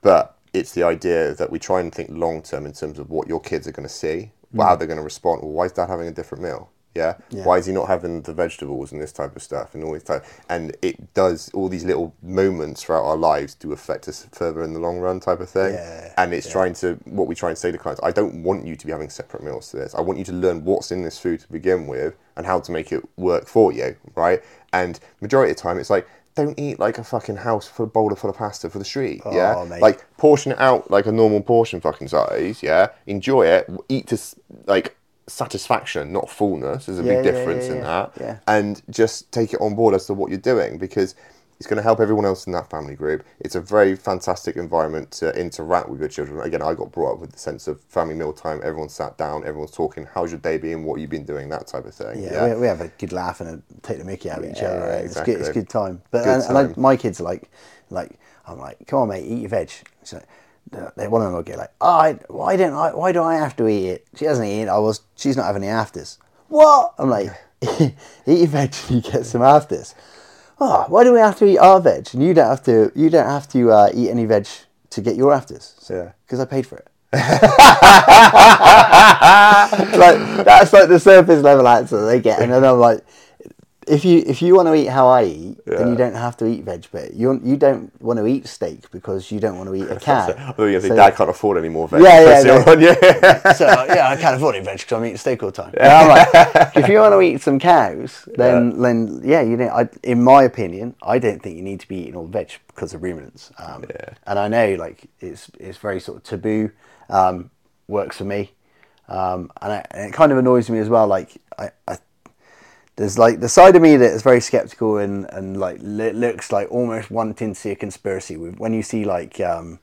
But it's the idea that we try and think long term in terms of what your kids are going to see, mm. how they're going to respond. Well, why is dad having a different meal? Yeah? Yeah. Why is he not having the vegetables and this type of stuff and all this type? And it does all these little moments throughout our lives do affect us further in the long run, type of thing. Yeah, and it's trying to what we try and say to clients. I don't want you to be having separate meals to this. I want you to learn what's in this food to begin with and how to make it work for you, right? And majority of the time, it's like. Don't eat like a fucking house full boulder full of pasta for the street, oh, yeah. Oh, mate. Like portion it out like a normal portion fucking size, yeah. Enjoy it, eat to like satisfaction, not fullness. There's a Yeah, big yeah, difference yeah, in that, yeah. and just take it on board as to what you're doing because it's going to help everyone else in that family group. It's a very fantastic environment to interact with your children. Again, I got brought up with the sense of family meal time. Everyone's sat down, everyone's talking. How's your day been? What you been doing? That type of thing. Yeah, We, we have a good laugh and a, take the mickey out of each Yeah, other. and It's good. It's exactly. good time. But Good and, and I, my kids are like, like I'm like, come on, mate, eat your veg. So they of them will get like, oh, I, why don't I? Why do I have to eat it? She hasn't eaten. I was. She's not having the afters. What? I'm like, eat your veg and you get some afters. Oh, why do we have to eat our veg and you don't have to? You don't have to uh, eat any veg to get your afters. Yeah. because I paid for it. like that's like the surface level answer they get, and then I'm like, if you if you want to eat how I eat, then you don't have to eat veg, but you you don't want to eat steak because you don't want to eat a cat. I thought you were going to say, So- Dad can't afford any more veg. Yeah, yeah, no. one, yeah. so yeah, I can't afford it veg because I'm eating steak all the time. I'm like, if you want to eat some cows, then then yeah, you know, I, in my opinion, I don't think you need to be eating all veg because of ruminants. Um, Yeah. And I know like it's it's very sort of taboo. Um, works for me, um, and, I, and it kind of annoys me as well. Like I, I there's like the side of me that is very skeptical and and like li- looks like almost wanting to see a conspiracy with when you see like um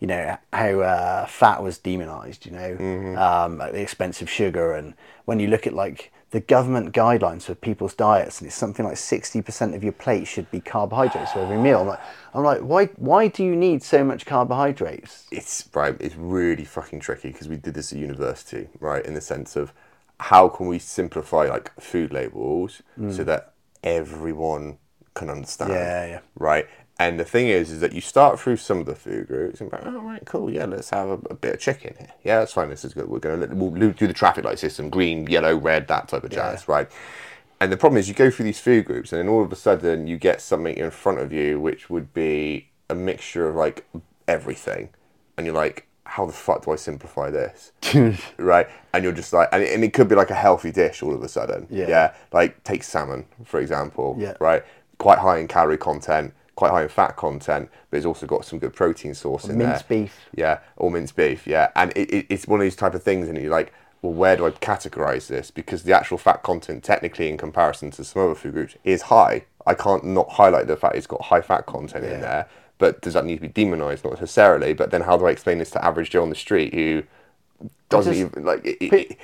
you know how uh, fat was demonized you know um, at the expense of sugar and when you look at like the government guidelines for people's diets and it's something like 60% of your plate should be carbohydrates for every meal I'm like I'm like why why do you need so much carbohydrates it's right. It's really fucking tricky because we did this at university, right? In the sense of how can we simplify like food labels hmm. so that everyone can understand, Yeah, yeah. right? And the thing is, is that you start through some of the food groups and be like, oh, right, cool, yeah, let's have a, a bit of chicken here. Yeah, that's fine. This is good. We're gonna we'll do the traffic light system: green, yellow, red, that type of jazz, right? And the problem is, you go through these food groups, and then all of a sudden, you get something in front of you which would be a mixture of like everything, and you're like, how the fuck do I simplify this? right? And you're just like, and it, and it could be like a healthy dish all of a sudden. Yeah. Like take salmon for example. Yeah. Right. Quite high in calorie content, quite high in fat content, but it's also got some good protein source in there. minced beef. Yeah, or minced beef. Yeah, and it, it, it's one of these type of things, and you're like, well, where do I categorize this? Because the actual fat content, technically, in comparison to some other food groups, is high. I can't not highlight the fact it's got high fat content in there. But does that need to be demonized? Not necessarily. But then, how do I explain this to average Joe on the street who doesn't just- even like? It, it,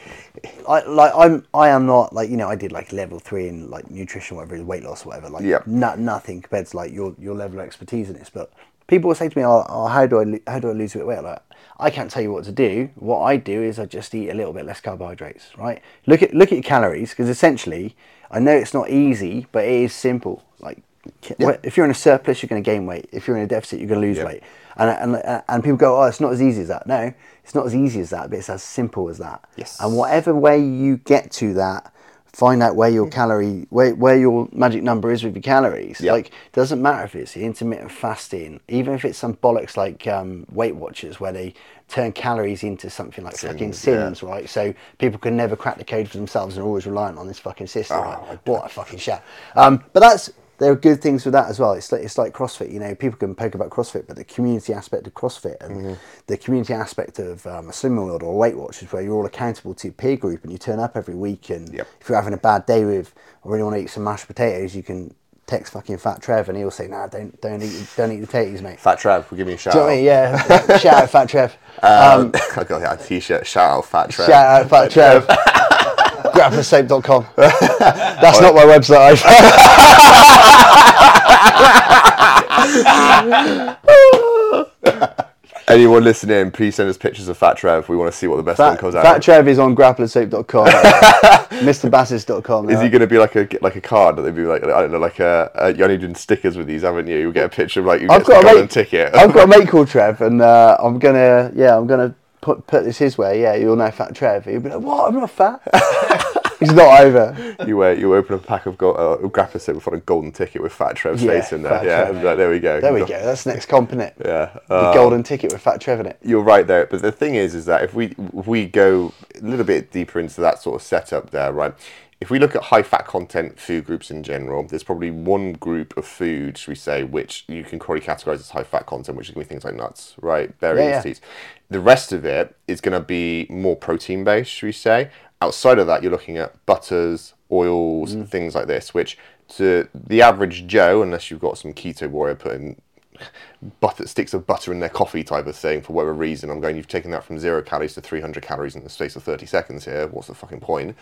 I like I'm I am not like you know I did like level three in like nutrition whatever weight loss whatever like Yep. no, nothing compared to like your your level of expertise in this but people will say to me oh, oh how do I how do I lose a bit of weight like I can't tell you what to do what I do is I just eat a little bit less carbohydrates right look at look at your calories because essentially I know it's not easy but it is simple like ca- Yeah. if you're in a surplus you're going to gain weight if you're in a deficit you're going to lose Yeah. weight and, and and people go oh it's not as easy as that no it's not as easy as that but it's as simple as that Yes. and whatever way you get to that find out where your calorie where, where your magic number is with your calories Yeah. like doesn't matter if it's intermittent fasting even if it's some bollocks like um, weight watchers where they turn calories into something like fucking Sins, yeah. right so people can never crack the code for themselves and are always reliant on this fucking system Oh, right? what a fucking shit. um, but that's there are good things with that as well. It's like it's like CrossFit. You know, people can poke about CrossFit, but the community aspect of CrossFit and Mm-hmm. the community aspect of um, a Slimming World or a Weight Watchers, where you're all accountable to your peer group and you turn up every week. And Yep. if you're having a bad day with, I really want to eat some mashed potatoes, you can text fucking Fat Trev and he'll say, Nah, don't don't eat don't eat the potatoes, mate. Fat Trev, will give me a shout Do you know what I mean? out. Yeah. Shout out Fat Trev. Um, I got that t-shirt. Shout out Fat Trev. Shout out Fat Trev. Grapplersoap.com. That's not my website. Anyone listening, please send us pictures of Fat Trev. We want to see what the best one Fat, comes Fat out. Trev is on grapplersoap.com. MrBassis.com. Is he going to be like a like a card that they'd be like I don't know like a, a you only doing stickers with these haven't you? You get a picture of like you I've get got a golden mate. ticket. I've got a mate called Trev, and uh, I'm gonna, yeah, I'm gonna put put this his way. Yeah, you'll know Fat Trev. He'll be like, "What? I'm not fat." He's not over. you wear you open a pack of gold, uh, set with a golden ticket with Fat Trev's Yeah, face in there. Fat yeah, Trev. like, there we go. There we go. That's the next comp, innit? Yeah. The uh, golden ticket with Fat Trev in it. You're right there, but the thing is, is that if we if we go a little bit deeper into that sort of setup there, right? If we look at high fat content food groups in general, there's probably one group of food, should we say, which you can probably categorize as high fat content, which is going to be things like nuts, right, berries, Yeah, yeah. seeds. The rest of it is going to be more protein based, should we say? Outside of that, you're looking at butters, oils, Mm. things like this, which to the average Joe, unless you've got some keto warrior putting butter sticks of butter in their coffee type of thing for whatever reason. I'm going. You've taken that from zero calories to 300 calories in the space of 30 seconds here. What's the fucking point?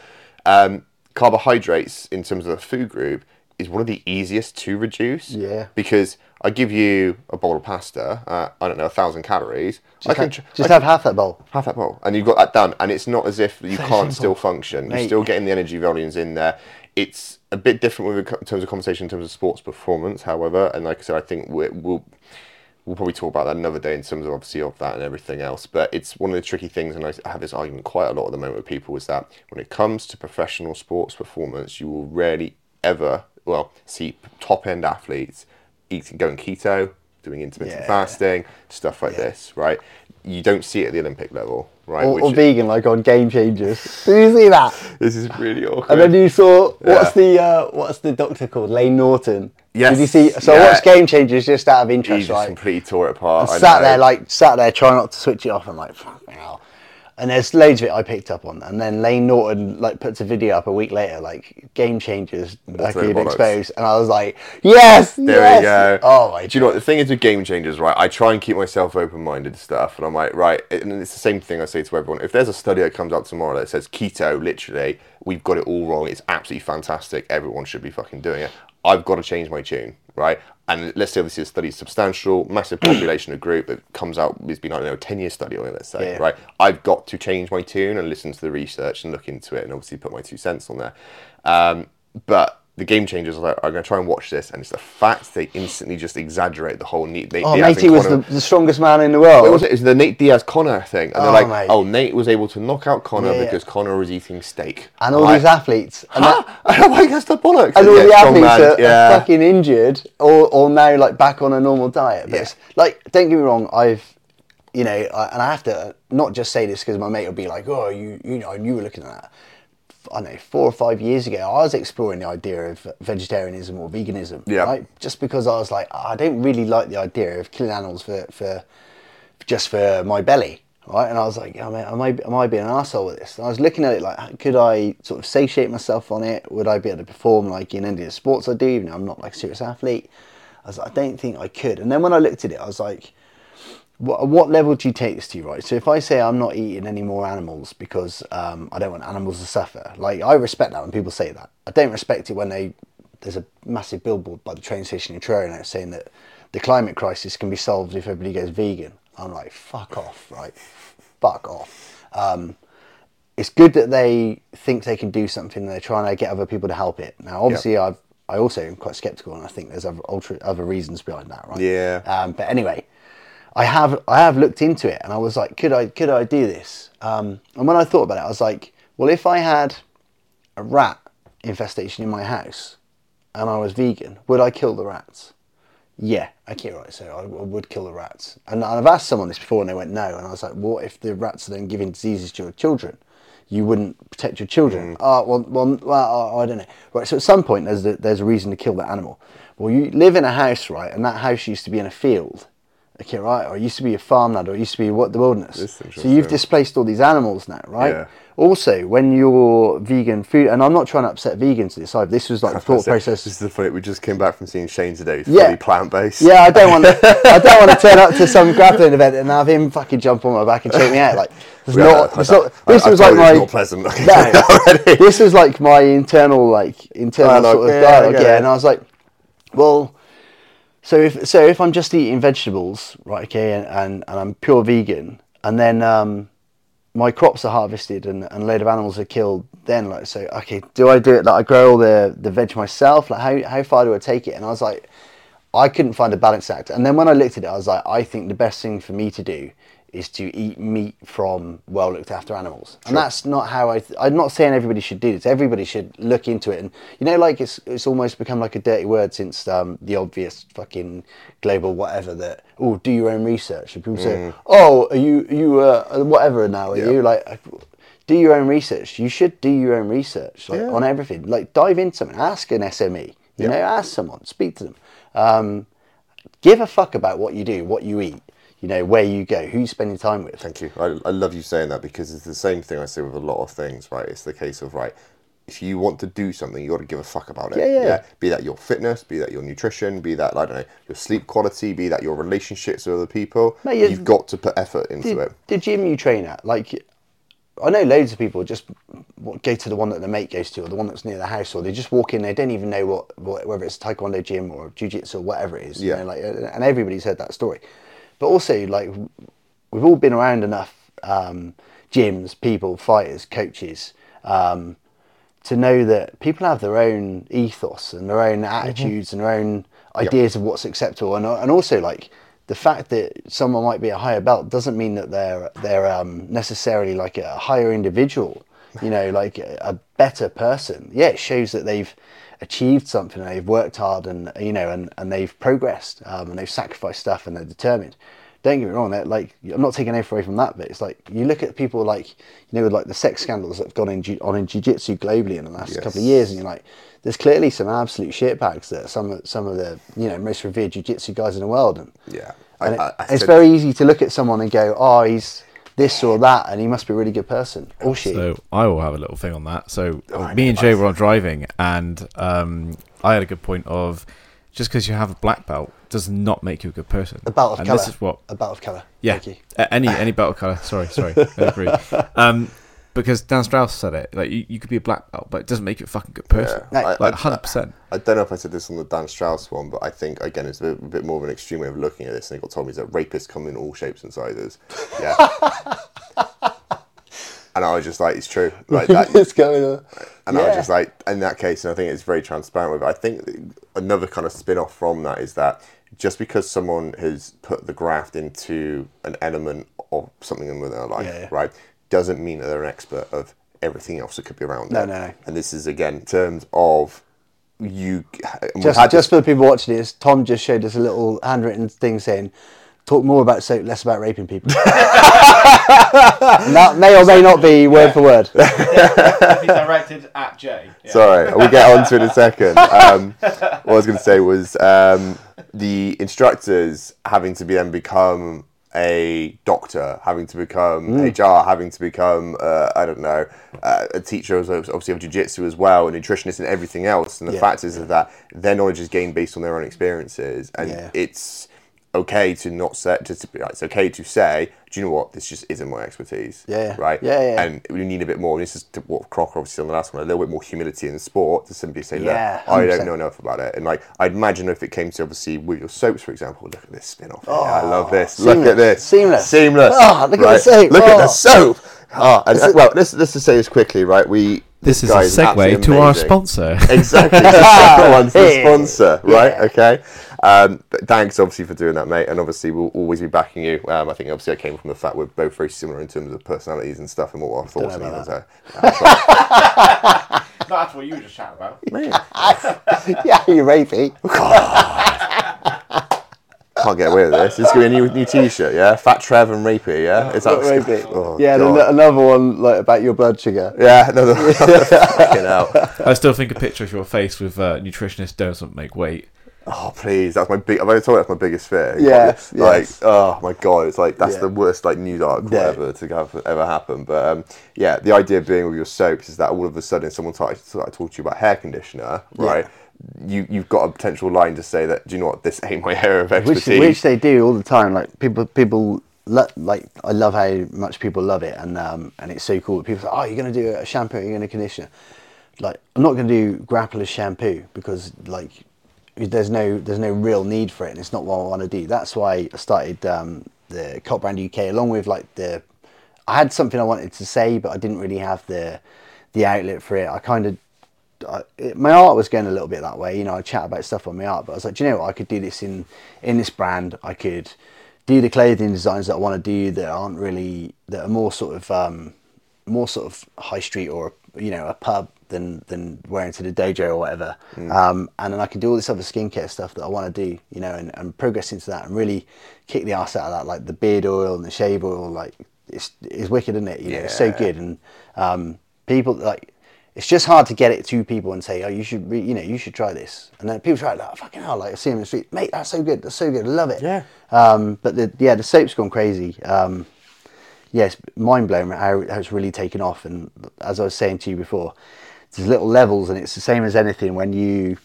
Um, carbohydrates in terms of the food group is one of the easiest to reduce. Yeah. Because I give you a bowl of pasta. Uh, I don't know, a thousand calories. I can Just I have half that bowl. half that bowl, and you've got that done. And it's not as if you can't still function. You're still getting the energy volumes in there. It's a bit different with in terms of conversation in terms of sports performance, however. And like I said, I think we we'll we'll probably talk about that another day in terms of obviously of that and everything else. But it's one of the tricky things, and I have this argument quite a lot at the moment with people, is that when it comes to professional sports performance, you will rarely ever well see top end athletes eating going keto, doing intermittent Yeah. fasting, stuff like this, right? You don't see it at the Olympic level, right? Or, or vegan, like on Game Changers. Did you see that? this is really awkward. And then you saw what's Yeah. the uh, what's the doctor called? Layne Norton. Yes, Did you see? So I watched Game Changers just out of he interest, just right? completely tore it apart. I sat know. there like sat there trying not to switch it off. I'm like, fucking hell. And there's loads of it I picked up on. And then Layne Norton like puts a video up a week later, like game changers in exposed. And I was like, yes, There yes. we go. Oh my Do you know what the thing is with game changers, right? I try and keep myself open minded stuff, and I'm like, right, and it's the same thing I say to everyone. If there's a study that comes out tomorrow that says keto, literally, we've got it all wrong. It's absolutely fantastic. Everyone should be fucking doing it. I've got to change my tune, right? And let's say obviously the study is substantial, massive population of group that comes out. It's been I don't know, a ten year study on it. Let's say, Yeah. right? I've got to change my tune and listen to the research and look into it, and obviously put my two cents on there. Um, but the game changers are, like, are going to try and watch this, and it's the fact they instantly just exaggerate the whole Nate, Nate Oh, Diaz matey was the, the strongest man in the world. What was it? It was the Nate Diaz Conor thing, and Oh, they're like, mate. "Oh, Nate was able to knock out Conor Yeah, yeah. because Conor was eating steak." And all Right? these athletes. And, that, I'm like, that's the bollocks. and all Yeah, the athletes man, are, are fucking injured or, or now like back on a normal diet. But Yeah. it's, like, don't get me wrong, I've, you know, I, and I have to not just say this because my mate will be like, oh, you, you know, you were looking at that. I don't know, four or five years ago, I was exploring the idea of vegetarianism or veganism. Yeah. Right? Just because I was like, I don't really like the idea of killing animals for, for just for my belly. Right? And I was like, oh, man, am, I, am I being an asshole with this? And I was looking at it like, could I sort of satiate myself on it? Would I be able to perform like in any of the sports I do? You know, I'm not like a serious athlete. I was like, I don't think I could. And then when I looked at it, I was like, what, what level do you take this to, right? So if I say I'm not eating any more animals because um, I don't want animals to suffer, like I respect that when people say that. I don't respect it when they there's a massive billboard by the train station in Truro now saying that the climate crisis can be solved if everybody goes vegan. I'm like, fuck off, right? Fuck off. Um, it's good that they think they can do something and they're trying to get other people to help it. Now, obviously, I've I also am quite skeptical, and I think there's other ultra, other reasons behind that, right? Yeah. Um, but anyway, I have I have looked into it, and I was like, could I could I do this? Um, and when I thought about it, I was like, well, if I had a rat infestation in my house and I was vegan, would I kill the rats? Yeah, okay, right. So I, I would kill the rats. And I've asked someone this before and they went no. And I was like, what if the rats are then giving diseases to your children? You wouldn't protect your children. Oh, well, well, well, I don't know. Right, so at some point there's a, there's a reason to kill that animal. Well, you live in a house, right, and that house used to be in a field. Okay, right, or it used to be a farmland, or it used to be what the wilderness. So you've displaced all these animals now, right? Yeah. Also, when you're vegan food, and I'm not trying to upset vegans to this side. This was like the thought process. This is the funny. We just came back from seeing Shane today. He's Yeah. fully plant based. Yeah, I don't want to. I don't want to turn up to some grappling event and have him fucking jump on my back and choke me out. Like, it's not. It's not. This was like my. pleasant. No, this was like my internal, like internal sort of yeah, dialogue. Yeah, and I was like, well, so if so if I'm just eating vegetables, right? Okay, and and, and I'm pure vegan, and then um, my crops are harvested and, and a load of animals are killed. Then like so, okay, do I do it that I grow all the the veg myself? Like how how far do I take it? And I was like, I couldn't find a balance act. And then when I looked at it, I was like, I think the best thing for me to do is to eat meat from well looked after animals. And that's not how I. Th- I'm not saying everybody should do this. Everybody should look into it. And you know, like it's it's almost become like a dirty word since um, the obvious fucking global whatever that oh do your own research. And people say oh are you are you uh, whatever now are Yeah. you like. Do your own research. You should do your own research like, Yeah. on everything. Like dive into something. Ask an SME. You Yeah. know, ask someone. Speak to them. Um, give a fuck about what you do, what you eat, you know, where you go, who you spending time with. Thank you. I, I love you saying that because it's the same thing I say with a lot of things, right? It's the case of, right, if you want to do something, you got to give a fuck about it. Yeah, yeah. yeah. Be that your fitness, be that your nutrition, be that, I don't know, your sleep quality, be that your relationships with other people. You- You've got to put effort into The, it. the gym you train at, like, I know loads of people just go to the one that the mate goes to or the one that's near the house, or they just walk in, they don't even know what, what whether it's a taekwondo gym or jiu-jitsu or whatever it is. you Yeah. know, like, and everybody's heard that story. But also, like, we've all been around enough um, gyms, people, fighters, coaches, um, to know that people have their own ethos and their own attitudes and their own ideas of what's acceptable, and and also like the fact that someone might be a higher belt doesn't mean that they're they're um, necessarily like a higher individual, you know, like a, a better person. Yeah, it shows that they've achieved something, and they've worked hard, and you know, and, and they've progressed, um, and they've sacrificed stuff, and they're determined. Don't get me wrong, like I'm not taking anything away from that, but it's like you look at people like you know, with like the sex scandals that have gone in ju- on in jiu-jitsu globally in the last couple of years, and you're like, there's clearly some absolute shitbags that some of some of the you know most revered jiu-jitsu guys in the world, and Yeah. and I, it- I, I it's said- very easy to look at someone and go, oh, he's this or that, and he must be a really good person, or she. So I will have a little thing on that. So I me and Jay were on driving, and um, I had a good point of just because you have a black belt does not make you a good person. a belt of and color. this is what a belt of color. yeah, Thank you. any any belt of color. Sorry, sorry, I agree. Um, because Dan Strauss said it, like you, you could be a black belt, but it doesn't make you a fucking good person. I- Like hundred percent. I don't know if I said this on the Dan Strauss one, but I think again it's a bit, a bit more of an extreme way of looking at this. And it got told me that rapists come in all shapes and sizes. Yeah. and I was just like, it's true. Like that. What's going on? And I was just like, in that case, and I think it's very transparent with it. I think another kind of spin off from that is that just because someone has put the graft into an element of something in their life, Yeah, yeah. right, doesn't mean that they're an expert of everything else that could be around No, them. no, no. And this is, again, in terms of you. Just, had just this- for the people watching this, Tom just showed us a little handwritten thing saying, "Talk more about soap, less about raping people." That may or may not be word for word. directed at Jay. Yeah. Sorry, we'll get on to it in a second. Um, what I was going to say was um, the instructors having to be then become a doctor, having to become HR, having to become uh, I don't know uh, a teacher, obviously of jiu-jitsu as well, a nutritionist, and everything else. And the Yeah. fact is, is that their knowledge is gained based on their own experiences, and Yeah. it's okay to not say just to be, it's okay to say do you know what this just isn't my expertise Yeah. right Yeah, yeah. and we need a bit more. This is to what Crocker obviously on the last one. A little bit more humility in the sport to simply say, look, Yeah, I 100%. don't know enough about it. And like, I'd imagine if it came to obviously with your soaps, for example, look at this spin off. oh, I love this. Look at this. seamless. Seamless. Oh, look at the soap. Look at the Oh. soap. Oh, and, uh, well, let's let's just say this quickly, right? We This is guy a segue absolutely to our sponsor. Exactly. the one's the Hey. sponsor, right? Okay. Um, but thanks, obviously, for doing that, mate. And obviously, we'll always be backing you. Um, I think, obviously, I came from the fact we're both very similar in terms of personalities and stuff and what our thoughts know and about even That's what you were just chatting about. yeah, you rapey. Can't get away with this. It's gonna be a new, new T-shirt, yeah. Fat Trev and Rapey, yeah. Is that rapey. Oh, yeah, and God. ano- another one like about your blood sugar. yeah. No, no, fucking hell. I still think a picture of your face with uh, nutritionist doesn't make weight. Oh please, that's my big. I've already told you that's my biggest fear. Yes, like yes. oh my god, it's like that's Yeah. the worst like news article Yeah. ever to have ever happen. But um, yeah, the idea being with your soaps is that all of a sudden someone started started talk to you about hair conditioner, right? You you've got a potential line to say that do you know what this ain't my hair of which expertise. which they do all the time. Like people, people like I love how much people love it, and um, and it's so cool. People say, "Oh, you're gonna do a shampoo, you're gonna conditioner." Like I'm not gonna do Grappler's shampoo because like there's no there's no real need for it, and it's not what I want to do. That's why I started um, the Cult Brand UK along with like the. I had something I wanted to say, but I didn't really have the the outlet for it. I kind of I, it, my art was going a little bit that way. You know, I chat about stuff on my art, but I was like, do you know what? I could do this in in this brand. I could do the clothing designs that I want to do that aren't really that are more sort of um, more sort of high street or you know a pub than than wearing to the dojo or whatever. Um, and then I can do all this other skincare stuff that I want to do. You know, and, and progress into that and really kick the ass out of that, like the beard oil and the shave oil. Like it's it's wicked, isn't it? You know, it's so good and um, people like it's just hard to get it to people and say, oh, you should, re- you know, you should try this. And then people try it, like, fucking hell, like I see them in the street, mate, that's so good, that's so good, I love it. Yeah. Um, but the yeah, the soap's gone crazy. Um, yeah, mind blowing how, how it's really taken off. And as I was saying to you before, there's little levels, and it's the same as anything. When you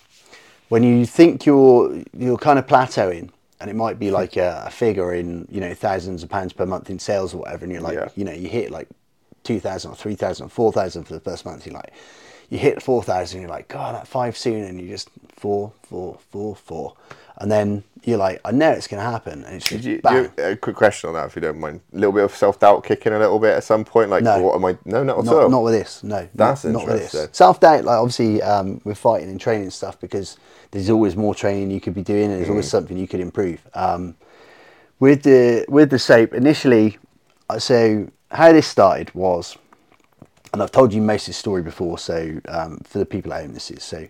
when you think you're you're kind of plateauing, and it might be hmm. like a, a figure in you know thousands of pounds per month in sales or whatever, and you're like, Yeah. you know, you hit like two thousand or three thousand or four thousand for the first month. You're like, you hit four thousand, you're like, God, that five soon, and you just four, four, four, four, and then you're like, I know it's going to happen, and it's just you, you- a quick question on that, if you don't mind. A little bit of self doubt kicking a little bit at some point. Like, No. what am I? No, not at not, all. not with this. No, That's not, not with this. Self doubt, like obviously, um, with fighting and training stuff, because there's always more training you could be doing, and there's Mm. always something you could improve. Um, with the with the soap, initially, uh, so how this started was, and I've told you most of the story before, so um, for the people at home, this is so.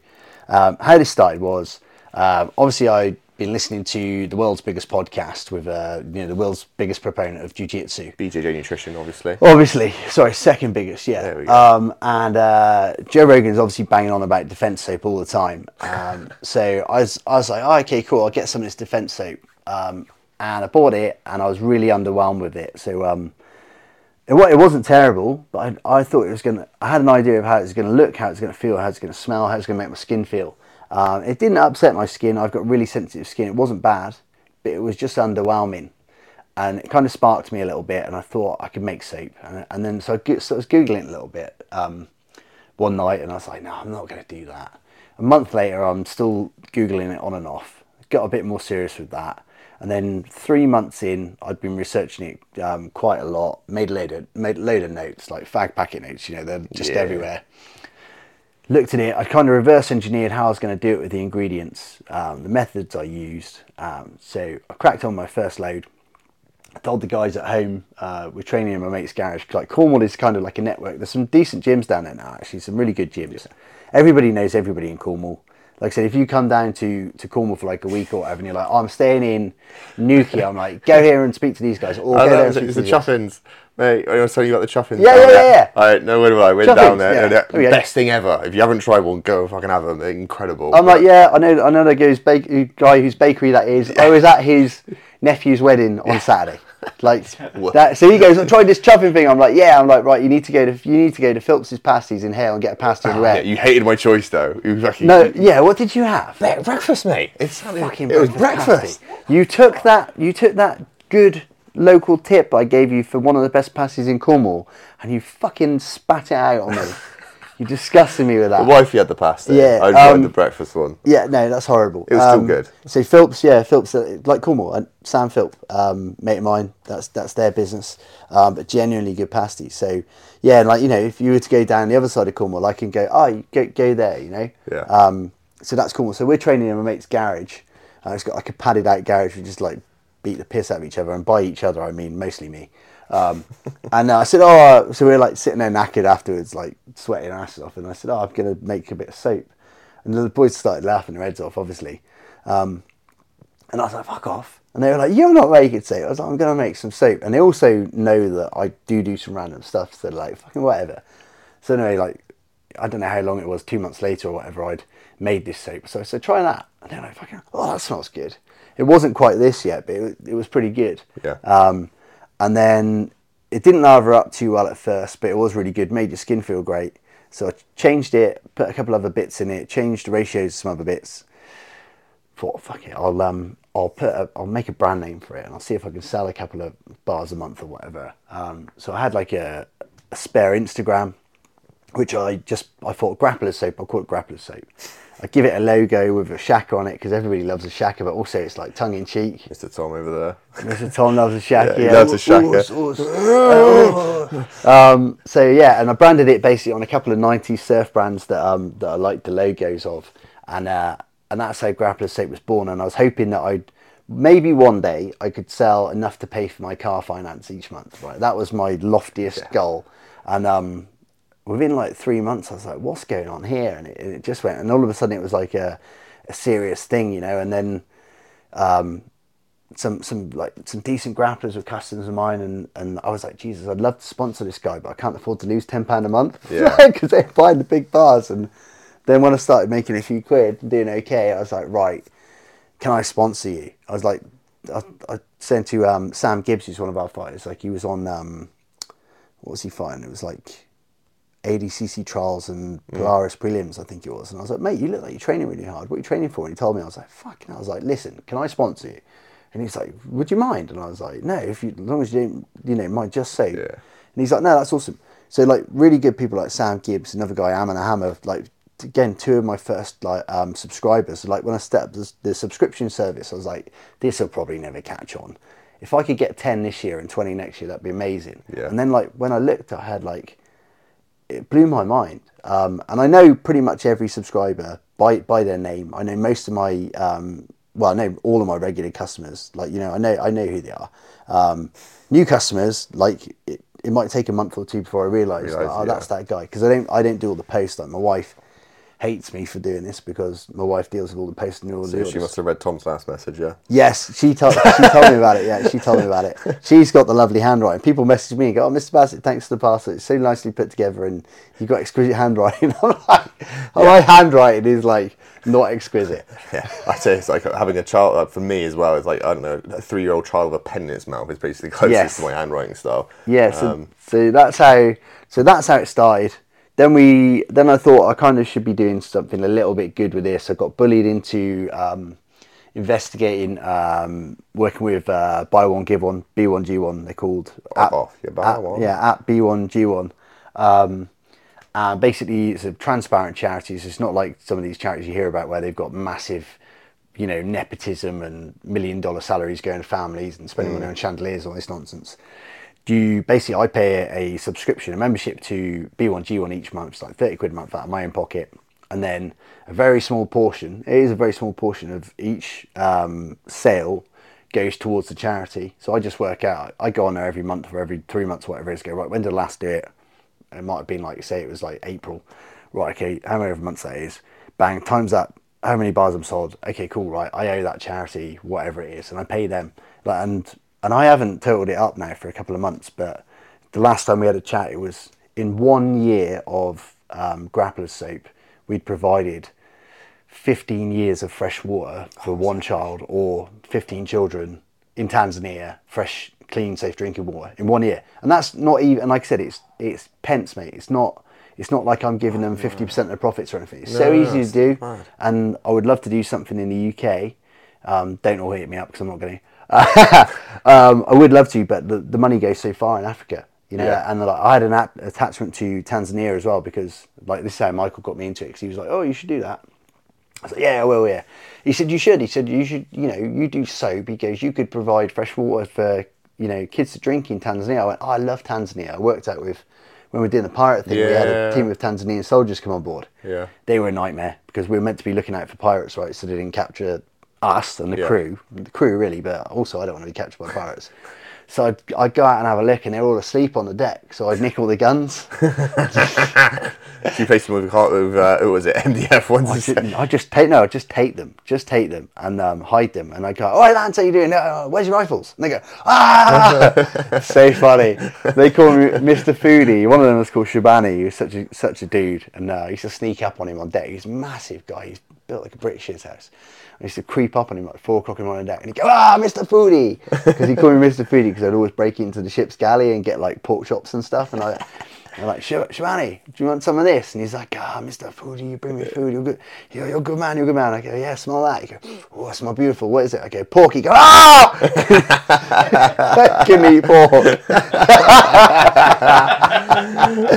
Um, how this started was um, obviously I'd been listening to the world's biggest podcast with uh, you know the world's biggest proponent of jiu-jitsu BJJ Nutrition, obviously. Obviously, sorry, second biggest, yeah. There we go. Um, and uh, Joe Rogan's obviously banging on about defense soap all the time. Um, so I was, I was like, oh, okay, cool, I'll get some of this defense soap. Um, and I bought it, and I was really underwhelmed with it. So um, it, it wasn't terrible, but I, I thought it was gonna. I had an idea of how it was gonna look, how it's gonna feel, how it's gonna smell, how it's gonna make my skin feel. Um, it didn't upset my skin. I've got really sensitive skin. It wasn't bad, but it was just underwhelming. And it kind of sparked me a little bit and I thought I could make soap and, and then so I, so I was googling a little bit um, one night and I was like no I'm not going to do that. A month later I'm still googling it on and off. Got a bit more serious with that. And then three months in I'd been researching it um, quite a lot. Made a load of made a load of notes like fag packet notes you know they're just Yeah. everywhere looked at it, I kind of reverse engineered how I was going to do it with the ingredients, um, the methods I used. Um, so I cracked on my first load. I told the guys at home, uh, we're training in my mate's garage. Like Cornwall is kind of like a network. There's some decent gyms down there now, actually, some really good gyms. Everybody knows everybody in Cornwall. Like I said, if you come down to, to Cornwall for like a week or whatever, and you're like, oh, I'm staying in Newquay, I'm like, go here and speak to these guys. Or Oh, go there and speak it's to the chuffins, mate. I was telling you about the chuffins. Yeah, yeah, yeah, yeah. I no, where do I went Chuffins, down there. yeah. and they're Oh. Best thing ever. If you haven't tried one, go fucking have them. They're incredible. I'm like, yeah, I know, I know that bake, guy whose bakery that is. I was at his nephew's wedding on Saturday. Like that, so he goes, I tried this chuffing thing. I'm like, yeah. I'm like, right, you need to go to, you need to go to Philps's pasties in Hayle and get a pasty ah, in Yeah, you hated my choice though. You fucking no, yeah. What did you have? Breakfast, mate. It's Fucking it was breakfast breakfast. pasty. You took that, you took that good local tip I gave you for one of the best pasties in Cornwall, and you fucking spat it out on me. you disgusted me with that. The wifey had the pasta. Yeah, I enjoyed um, the breakfast one. Yeah, no, that's horrible. It was still good. So Philps, yeah, Philps, uh, like Cornwall, and Sam Philp, um, mate of mine. That's that's their business, um, but genuinely good pasties. So yeah, like you know, if you were to go down the other side of Cornwall, I can go, oh, go go there, you know. Yeah. Um, so that's Cornwall. So we're training in my mate's garage. Uh, it's got like a padded out garage. We just like beat the piss out of each other, and by each other I mean mostly me. Um, and uh, I said, oh, so we were like sitting there knackered afterwards, like sweating our asses off. And I said, oh, I'm going to make a bit of soap. And the boys started laughing their heads off, obviously. Um, and I was like, fuck off. And they were like, you're not making soap. I was like, I'm going to make some soap. And they also know that I do do some random stuff. So they're like, fucking whatever. So anyway, like, I don't know how long it was, two months later or whatever, I'd made this soap. So I said, try that. And they're like, fucking, oh, that smells good. It wasn't quite this yet, but it, it was pretty good. Yeah. Um, and then it didn't lather up too well at first, but it was really good. Made your skin feel great. So I changed it, put a couple other bits in it, changed the ratios to some other bits. Thought, fuck it, I'll um, I'll put, a, I'll make a brand name for it, and I'll see if I can sell a couple of bars a month or whatever. Um, so I had like a, a spare Instagram, which I just I thought grappler soap. I'll call it grappler soap. I give it a logo with a shaka on it because everybody loves a shaka, but also it's like tongue in cheek. Mr. Tom over there. Mr. Tom loves a shaka. Yeah, he loves a shaka. um, so yeah, and I branded it basically on a couple of '90s surf brands that um, that I liked the logos of, and uh, and that's how Grappler Soap was born. And I was hoping that I'd maybe one day I could sell enough to pay for my car finance each month. Right, that was my loftiest goal, and um, within like three months, I was like, "What's going on here?" And it, it just went, and all of a sudden, it was like a, a serious thing, you know. And then um, some some like some decent grapplers with customers of mine, and, and I was like, Jesus, I'd love to sponsor this guy, but I can't afford to lose ten pound a month, Yeah. because they're buying the big bars. And then when I started making a few quid and doing okay, I was like, right, can I sponsor you? I was like, I, I sent to um, Sam Gibbs, who's one of our fighters. Like he was on, um, what was he fighting? It was like ADCC trials and Polaris prelims, I think it was. And I was like, mate, you look like you're training really hard. What are you training for? And he told me, I was like, fucking. I was like, listen, can I sponsor you? And he's like, would you mind? And I was like, no, if you, as long as you don't, you know, mind just say. Yeah. And he's like, no, that's awesome. So like really good people like Sam Gibbs, another guy, Amon Hammer, like again, two of my first like um, subscribers. Like when I stepped the, the subscription service, I was like, this will probably never catch on. If I could get 10 this year and 20 next year, that'd be amazing. Yeah. And then like when I looked, I had like, it blew my mind. Um, and I know pretty much every subscriber by by their name. I know most of my um, well, I know all of my regular customers. Like you know, I know I know who they are. Um, new customers, like it, it might take a month or two before I realise, Realise, oh, yeah. that's that guy. Because I don't I don't do all the posts. Like my wife hates me for doing this because my wife deals with all the posts and all the So orders. she must have read Tom's last message, yeah? Yes, she told she told me about it. Yeah, she told me about it. She's got the lovely handwriting. People message me and go, "Oh, Mr. Bassett, thanks for the parcel. It's so nicely put together, and you've got exquisite handwriting." I'm like, oh, my handwriting is like not exquisite. Yeah, I'd say it's like having a child. Like for me as well, it's like I don't know, a three-year-old child with a pen in its mouth is basically closest Yes. to my handwriting style. Yeah, so, Um, so that's how so that's how it started. Then we then I thought I kind of should be doing something a little bit good with this. I got bullied into um, investigating, um, working with uh, Buy One Give One, B One G One. They're called. Fuck off, you buy at- one. Yeah, at B One G One. Um, and basically, it's a transparent charity. So it's not like some of these charities you hear about where they've got massive, you know, nepotism and million dollar salaries going to families and spending money on chandeliers, all this nonsense. Do you basically? I pay a subscription, a membership to B1G1 each month. It's like thirty quid a month out of my own pocket, and then a very small portion. It is a very small portion of each um, sale goes towards the charity. So I just work out. I go on there every month or every three months, whatever it is. Go right. When did I last do it? it might have been like say it was like April, right? Okay, how many months that is? Bang, times that. How many bars I'm sold? Okay, cool. Right, I owe that charity whatever it is, and I pay them. And and I haven't totaled it up now for a couple of months, but the last time we had a chat, it was in one year of um, Grappler's soap, we'd provided 15 years of fresh water for one child or 15 children in Tanzania, fresh, clean, safe drinking water in one year. And that's not even, and like I said, it's it's pence, mate. It's not. It's not like I'm giving them 50% of their profits or anything. It's so easy to do. And I would love to do something in the UK. Um, don't all hit me up because I'm not going to. um, I would love to, but the, the money goes so far in Africa, you know. Yeah. And like, I had an at- attachment to Tanzania as well because, like, this is how Michael got me into it because he was like, "Oh, you should do that." I said, yeah, I will, yeah. He said, you should. He said, you should, you know, you do soap. because you could provide fresh water for, you know, kids to drink in Tanzania. I went, oh, I love Tanzania. I worked out with, when we were doing the pirate thing, we had a team of Tanzanian soldiers come on board. Yeah. They were a nightmare because we were meant to be looking out for pirates, right? So they didn't capture us and the Yeah. crew. The crew, really, but also I don't want to be captured by pirates. So I'd, I'd go out and have a look, and they're all asleep on the deck. So I'd nick all the guns. So you faced them with, a cart with uh, who was it? MDF ones. I I just take no, I just take them, just take them and um, hide them. And I go, "Oh, Lance, how you doing? Uh, where's your rifles?" And they go, "Ah!" so funny. They call me Mr. Foodie. One of them was called Shabani. He was such a such a dude, and uh, I used to sneak up on him on deck. He's a massive guy. He's built like a British house. I used to creep up on him like four o'clock in the morning deck, and he'd go, "Ah, Mr. Foodie," because he called me Mr. Foodie because I'd always break into the ship's galley and get like pork chops and stuff, and I. I'm like, "Shab- Shabani, do you want some of this? And he's like, ah, Mr. Foodie, you bring me food. You're good. You're, you're a good man. You're a good man. I go, yeah, smell that. You go, oh, I smell beautiful. What is it? I go, pork. You go, ah! Give me pork.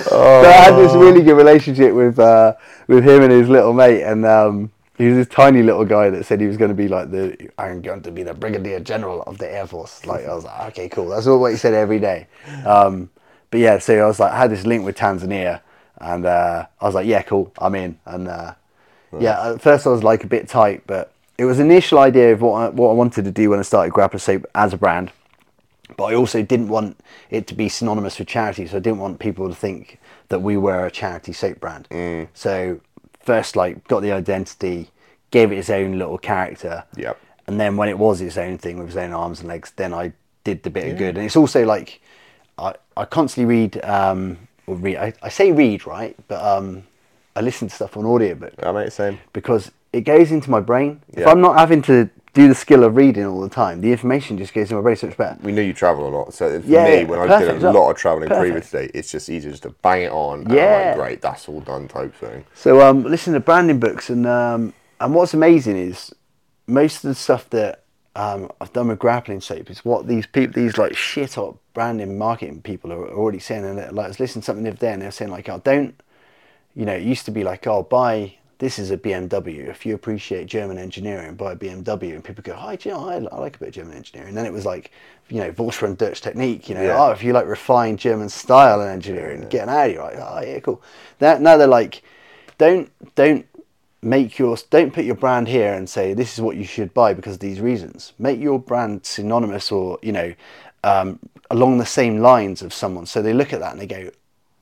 So I had this really good relationship with uh, with him and his little mate, and um, he was this tiny little guy that said he was going to be like the I'm going to be the brigadier general of the air force. Like I was like, okay, cool. That's all what he said every day. Um, but yeah, so I was like, I had this link with Tanzania, and uh, I was like, yeah, cool, I'm in. And uh, yeah, at first I was like a bit tight, but it was an initial idea of what I, what I wanted to do when I started Grappler Soap as a brand but I also didn't want it to be synonymous with charity, so I didn't want people to think that we were a charity soap brand. So first, like, got the identity, gave it its own little character, Yep. and then when it was its own thing with its own arms and legs, then I did the bit of good. And it's also like I, I constantly read, um, or read. I, I say read right, but um, I listen to stuff on audiobook I mate, same. because it goes into my brain. If I'm not having to do the skill of reading all the time, the information just goes in my brain so much better. We know you travel a lot, so for Yeah, me, yeah, when I did a lot of traveling previously, it's just easier just to bang it on. Yeah. like, great, that's all done type thing. So um, listen to branding books, and um, and what's amazing is most of the stuff that um, I've done with grappling soap is what these people, these like shit hot branding marketing people are already saying. And like I was listening to something the other day, and they're saying like, "Oh, don't," you know, it used to be like, "I'll "Oh, buy." This is a BMW. If you appreciate German engineering, buy a BMW. And people go, "Hi, do you know, I, I like a bit of German engineering." And then it was like, you know, Vorsprung durch Technik. You know, Yeah. oh, if you like refined German style and engineering, get an Audi, right? Oh, yeah, cool. That, now they're like, don't don't make your don't put your brand here and say this is what you should buy because of these reasons. Make your brand synonymous or you know um, along the same lines of someone. So they look at that and they go,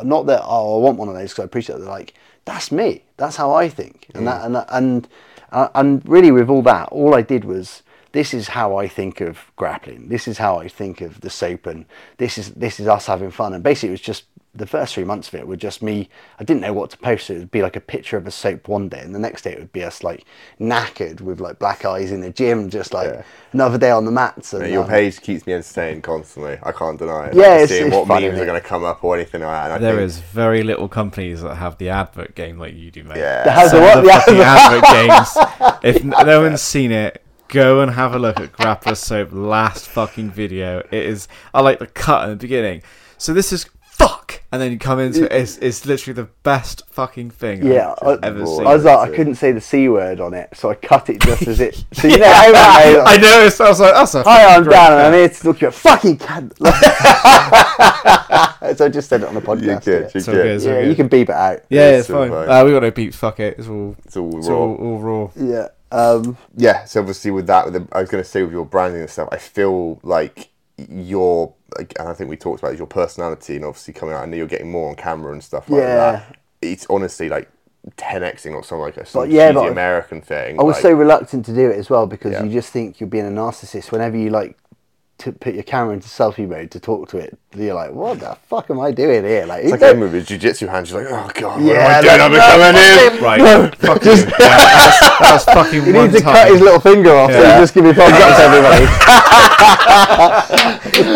not that oh I want one of those because I appreciate. It. They're like that's me. That's how I think. And that and that, and uh, and really with all that, all I did was this is how I think of grappling. This is how I think of the soap, and this is this is us having fun. And basically, it was just the first three months of it were just me. I didn't know what to post. It would be like a picture of a soap one day, and the next day it would be us like knackered with like black eyes in the gym, just like Yeah. another day on the mats. And, Mate, your um, page keeps me entertained constantly. I can't deny it. Yeah, Like, it's- seeing it's what funny, memes mate. are going to come up or anything like that. And I There think, is very little companies that have the advert game like you do, mate. Yeah. That has Some a of what? the Yeah. fucking advert games. If n- no one's seen it, go and have a look at Grappler Soap last fucking video. It is. I like the cut in the beginning. So this is fuck, and then you come into it. It's, it's literally the best fucking thing Yeah, I've I, ever I seen. I was like, I couldn't say the c word on it, so I cut it just as it. So you know, how I, I noticed. I was like, that's a Hi, I'm great Dan, and. I'm here to talk to you. Fucking cunt. so I just said it on the podcast. you good, yeah. you So good. good. Yeah, you can beep it out. Yeah, Yeah, it's fine. so Uh, we got no beeps. Fuck it. It's all. It's all It's raw. all, all raw. Yeah. Um, yeah, so obviously with that, with the, I was going to say with your branding and stuff, I feel like your, and I think we talked about it, your personality and obviously coming out. I know you're getting more on camera and stuff like Yeah. that. It's honestly like 10xing or something like a some But yeah, cheesy American thing. I was like, so reluctant to do it as well because Yeah. you just think you're being a narcissist whenever you like to put your camera into selfie mode to talk to it. You're like, what the fuck am I doing here? Like, It's like him with his jiu-jitsu hands. You're like, oh god, what Yeah, am I doing? like, I'm no, coming in. fuck Right. fuck you. Yeah, that, was, that was fucking He one needs to time. cut his little finger off, so Yeah. you just give me thumbs up to everybody.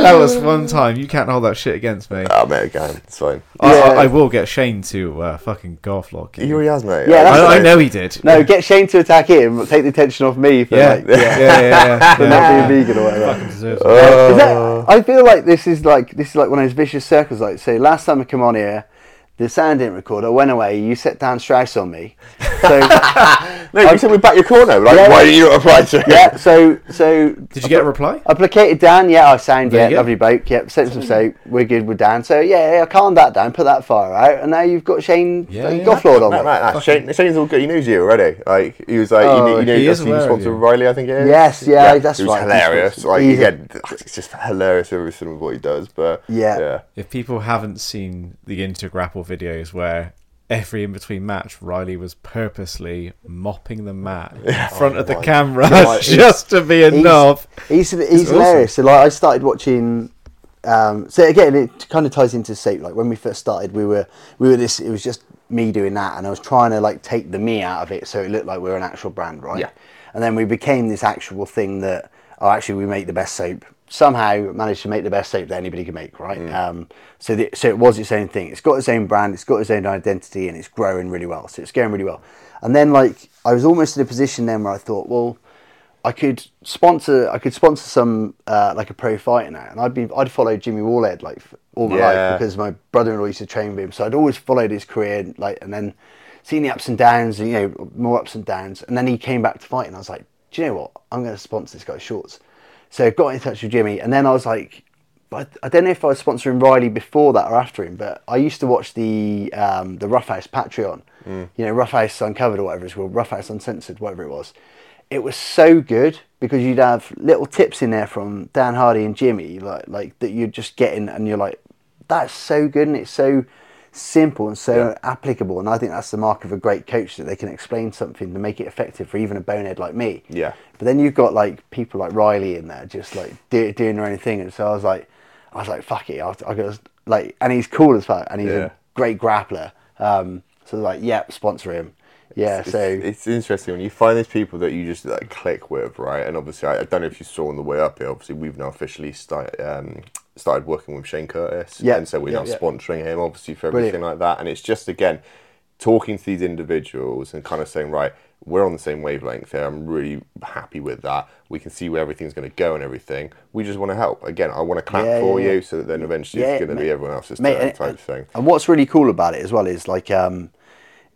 that was one time. You can't hold that shit against me. Oh mate, again, it's fine. I, Yeah. I, I will get Shane to uh, fucking golf lock. He already has, mate. Yeah, I, I know he did. No, get Shane to attack him, but take the attention off me for Yeah, like, yeah, yeah, yeah. yeah, for yeah. not being vegan or whatever. Fucking deserves Is that, uh. I feel like this is like this is like one of those vicious circles. Like, say, last time I come on here, the sound didn't record. I went away. You set down Strauss on me, So No, you said we back your corner. Like, Yeah. why didn't you not apply to it? yeah, so so Did you get a reply? I placated Dan. Yeah, I signed. There Yeah, lovely bloke. Yep, sent some soap. We're good with Dan. So yeah, yeah, I calmed that down, put that fire out, and now you've got Shane Yeah, fucking yeah. Gofflord on. Matt, it. Matt, Matt, Shane, Shane's all good. He knows you already. Like he was like, Oh, you, know, he you know, is he's aware of. Riley, I think it is. Yes, yeah, that's He was right. hilarious. He's- Like he's again, it's just hilarious everything with what he does. But Yeah. yeah, If people haven't seen the Intergrapple videos where every in between match Riley was purposely mopping the mat in front of the camera God. just to be a He's- knob. He's he's awesome. hilarious. So like I started watching. Um, so again, it kind of ties into soap. Like when we first started, we were we were this. It was just me doing that, and I was trying to like take the me out of it, so it looked like we were an actual brand, right? Yeah. And then we became this actual thing that oh, actually we make the best soap. Somehow managed to make the best soap that anybody could make, right? Um, so the, so it was its own thing. It's got its own brand. It's got its own identity, and it's growing really well. So it's going really well. And then like I was almost in a position then where I thought, well. I could sponsor. I could sponsor some uh, like a pro fighter now, and I'd be I'd follow Jimmy Wallhead like all my Yeah. life because my brother-in-law used to train with him, so I'd always followed his career, like and then seen the ups and downs, and you know more ups and downs, and then he came back to fight, and I was like, do you know what? I'm going to sponsor this guy's shorts. So I got in touch with Jimmy, and then I was like, but I don't know if I was sponsoring Riley before that or after him, but I used to watch the um, the Roughhouse Patreon, you know, Roughhouse Uncovered or whatever it's called, Roughhouse Uncensored, whatever it was. It was so good because you'd have little tips in there from Dan Hardy and Jimmy, like like that you're just getting, and you're like, that's so good, and it's so simple and so applicable. And I think that's the mark of a great coach that they can explain something to make it effective for even a bonehead like me. Yeah. But then you've got like people like Riley in there, just like do, doing their own thing. And so I was like, I was like, fuck it, I'll go like, and he's cool as fuck, and he's Yeah. a great grappler. Um, so like, yep, sponsor him. Yeah. it's, so it's interesting when you find these people that you just like click with, right? And obviously, I, I don't know if you saw on the way up here. Obviously, we've now officially started um, started working with Shane Curtis, Yeah, and so we're yeah, now yeah. sponsoring him, obviously for Brilliant. everything like that. And it's just again talking to these individuals and kind of saying, right, we're on the same wavelength here. I'm really happy with that. We can see where everything's going to go and everything. We just want to help. Again, I want to clap Yeah, for you, so that then eventually it's going to be everyone else's Mate, turn, and- type thing. And what's really cool about it as well is like um,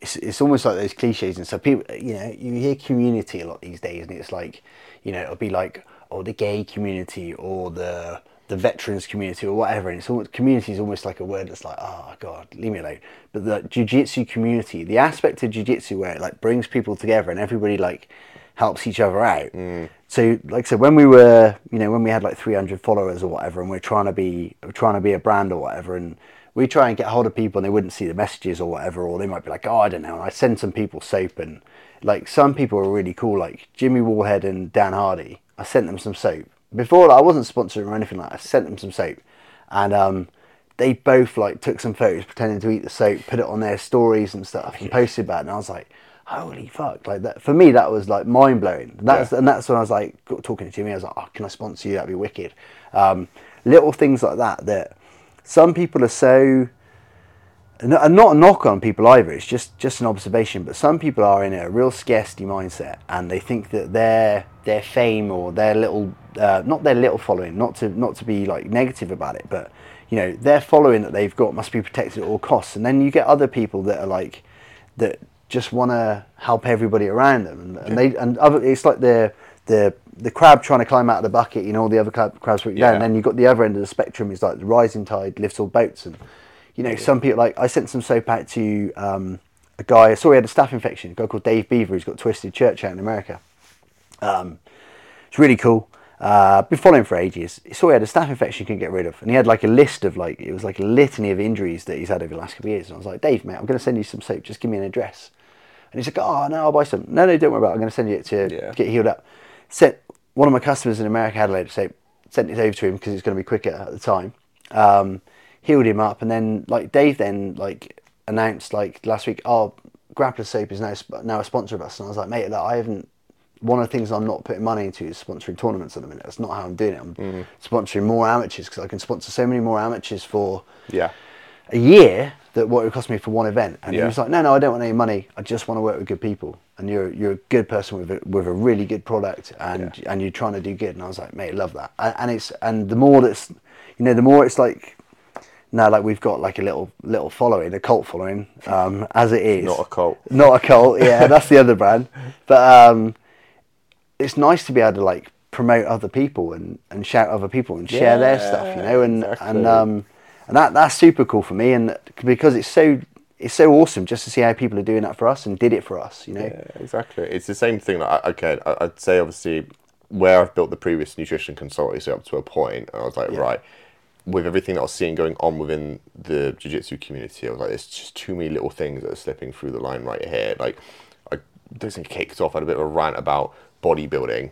it's it's almost like those cliches and so people you know you hear community a lot these days and it's like you know it'll be like oh the gay community or the the veterans community or whatever and it's almost community is almost like a word that's like oh god leave me alone but the jiu-jitsu community the aspect of jiu-jitsu where it like brings people together and everybody like helps each other out mm. so like I said when we were you know when we had like 300 followers or whatever and we're trying to be we're trying to be a brand or whatever and we try and get hold of people and they wouldn't see the messages or whatever, or they might be like, oh, I don't know. And I send some people soap and like some people are really cool, like Jimmy Wallhead and Dan Hardy. I sent them some soap before. I wasn't sponsoring or anything like. that. I sent them some soap, and um, they both like took some photos pretending to eat the soap, put it on their stories and stuff, and posted about. it. And I was like, holy fuck! Like that for me, that was like mind blowing. That's Yeah. and that's when I was like talking to Jimmy. I was like, oh, can I sponsor you? That'd be wicked. Um, little things like that that some people are so and and not a knock on people either. It's just just an observation. But some people are in a real scarcity mindset, and they think that their their fame or their little uh, not their little following, not to not to be like negative about it, but you know their following that they've got must be protected at all costs. And then you get other people that are like that just want to help everybody around them, and, and they and other. It's like the the the crab trying to climb out of the bucket. You know, all the other crab, crabs put you down. Yeah. And then you've got the other end of the spectrum is like the rising tide lifts all boats and you know, some people like I sent some soap out to um, a guy. I saw he had a staph infection. A guy called Dave Beaver who's got Twisted Church out in America. Um, it's really cool. Uh, been following him for ages. He saw he had a staph infection he couldn't get rid of, and he had like a list of like it was like a litany of injuries that he's had over the last couple of years. And I was like, Dave, mate, I'm going to send you some soap. Just give me an address. And he's like, Oh no, I'll buy some. No, no, don't worry about. it. I'm going to send you it to Yeah. get healed up. Sent one of my customers in America had a load of soap. Sent it over to him because it's going to be quicker at the time. Um, healed him up, and then like Dave then like announced like last week, oh, Grappler Soap is now sp- now a sponsor of us, and I was like, mate, look, I haven't. One of the things I'm not putting money into is sponsoring tournaments at the minute. That's not how I'm doing it. I'm Mm-hmm. sponsoring more amateurs because I can sponsor so many more amateurs for Yeah. a year that what it would cost me for one event. And he was like, no, no, I don't want any money. I just want to work with good people. And you're you're a good person with a, with a really good product, and and you're trying to do good. And I was like, mate, love that. And, and it's and the more that's, you know, the more it's like, now like we've got like a little little following, a cult following, um, as it is. Not a cult. Not a cult. Yeah, that's the other brand. But um, it's nice to be able to like promote other people and, and shout other people and share their stuff, you know, and exactly. and um, and that that's super cool for me, and because it's so it's so awesome just to see how people are doing that for us and did it for us, you know. Yeah, exactly. It's the same thing. Like, okay, I'd say obviously where I've built the previous nutrition consultancy up to a point, point, I was like, Yeah. right, with everything that I was seeing going on within the jiu-jitsu community, I was like, there's just too many little things that are slipping through the line right here. Like, I don't think kicked off. I had a bit of a rant about bodybuilding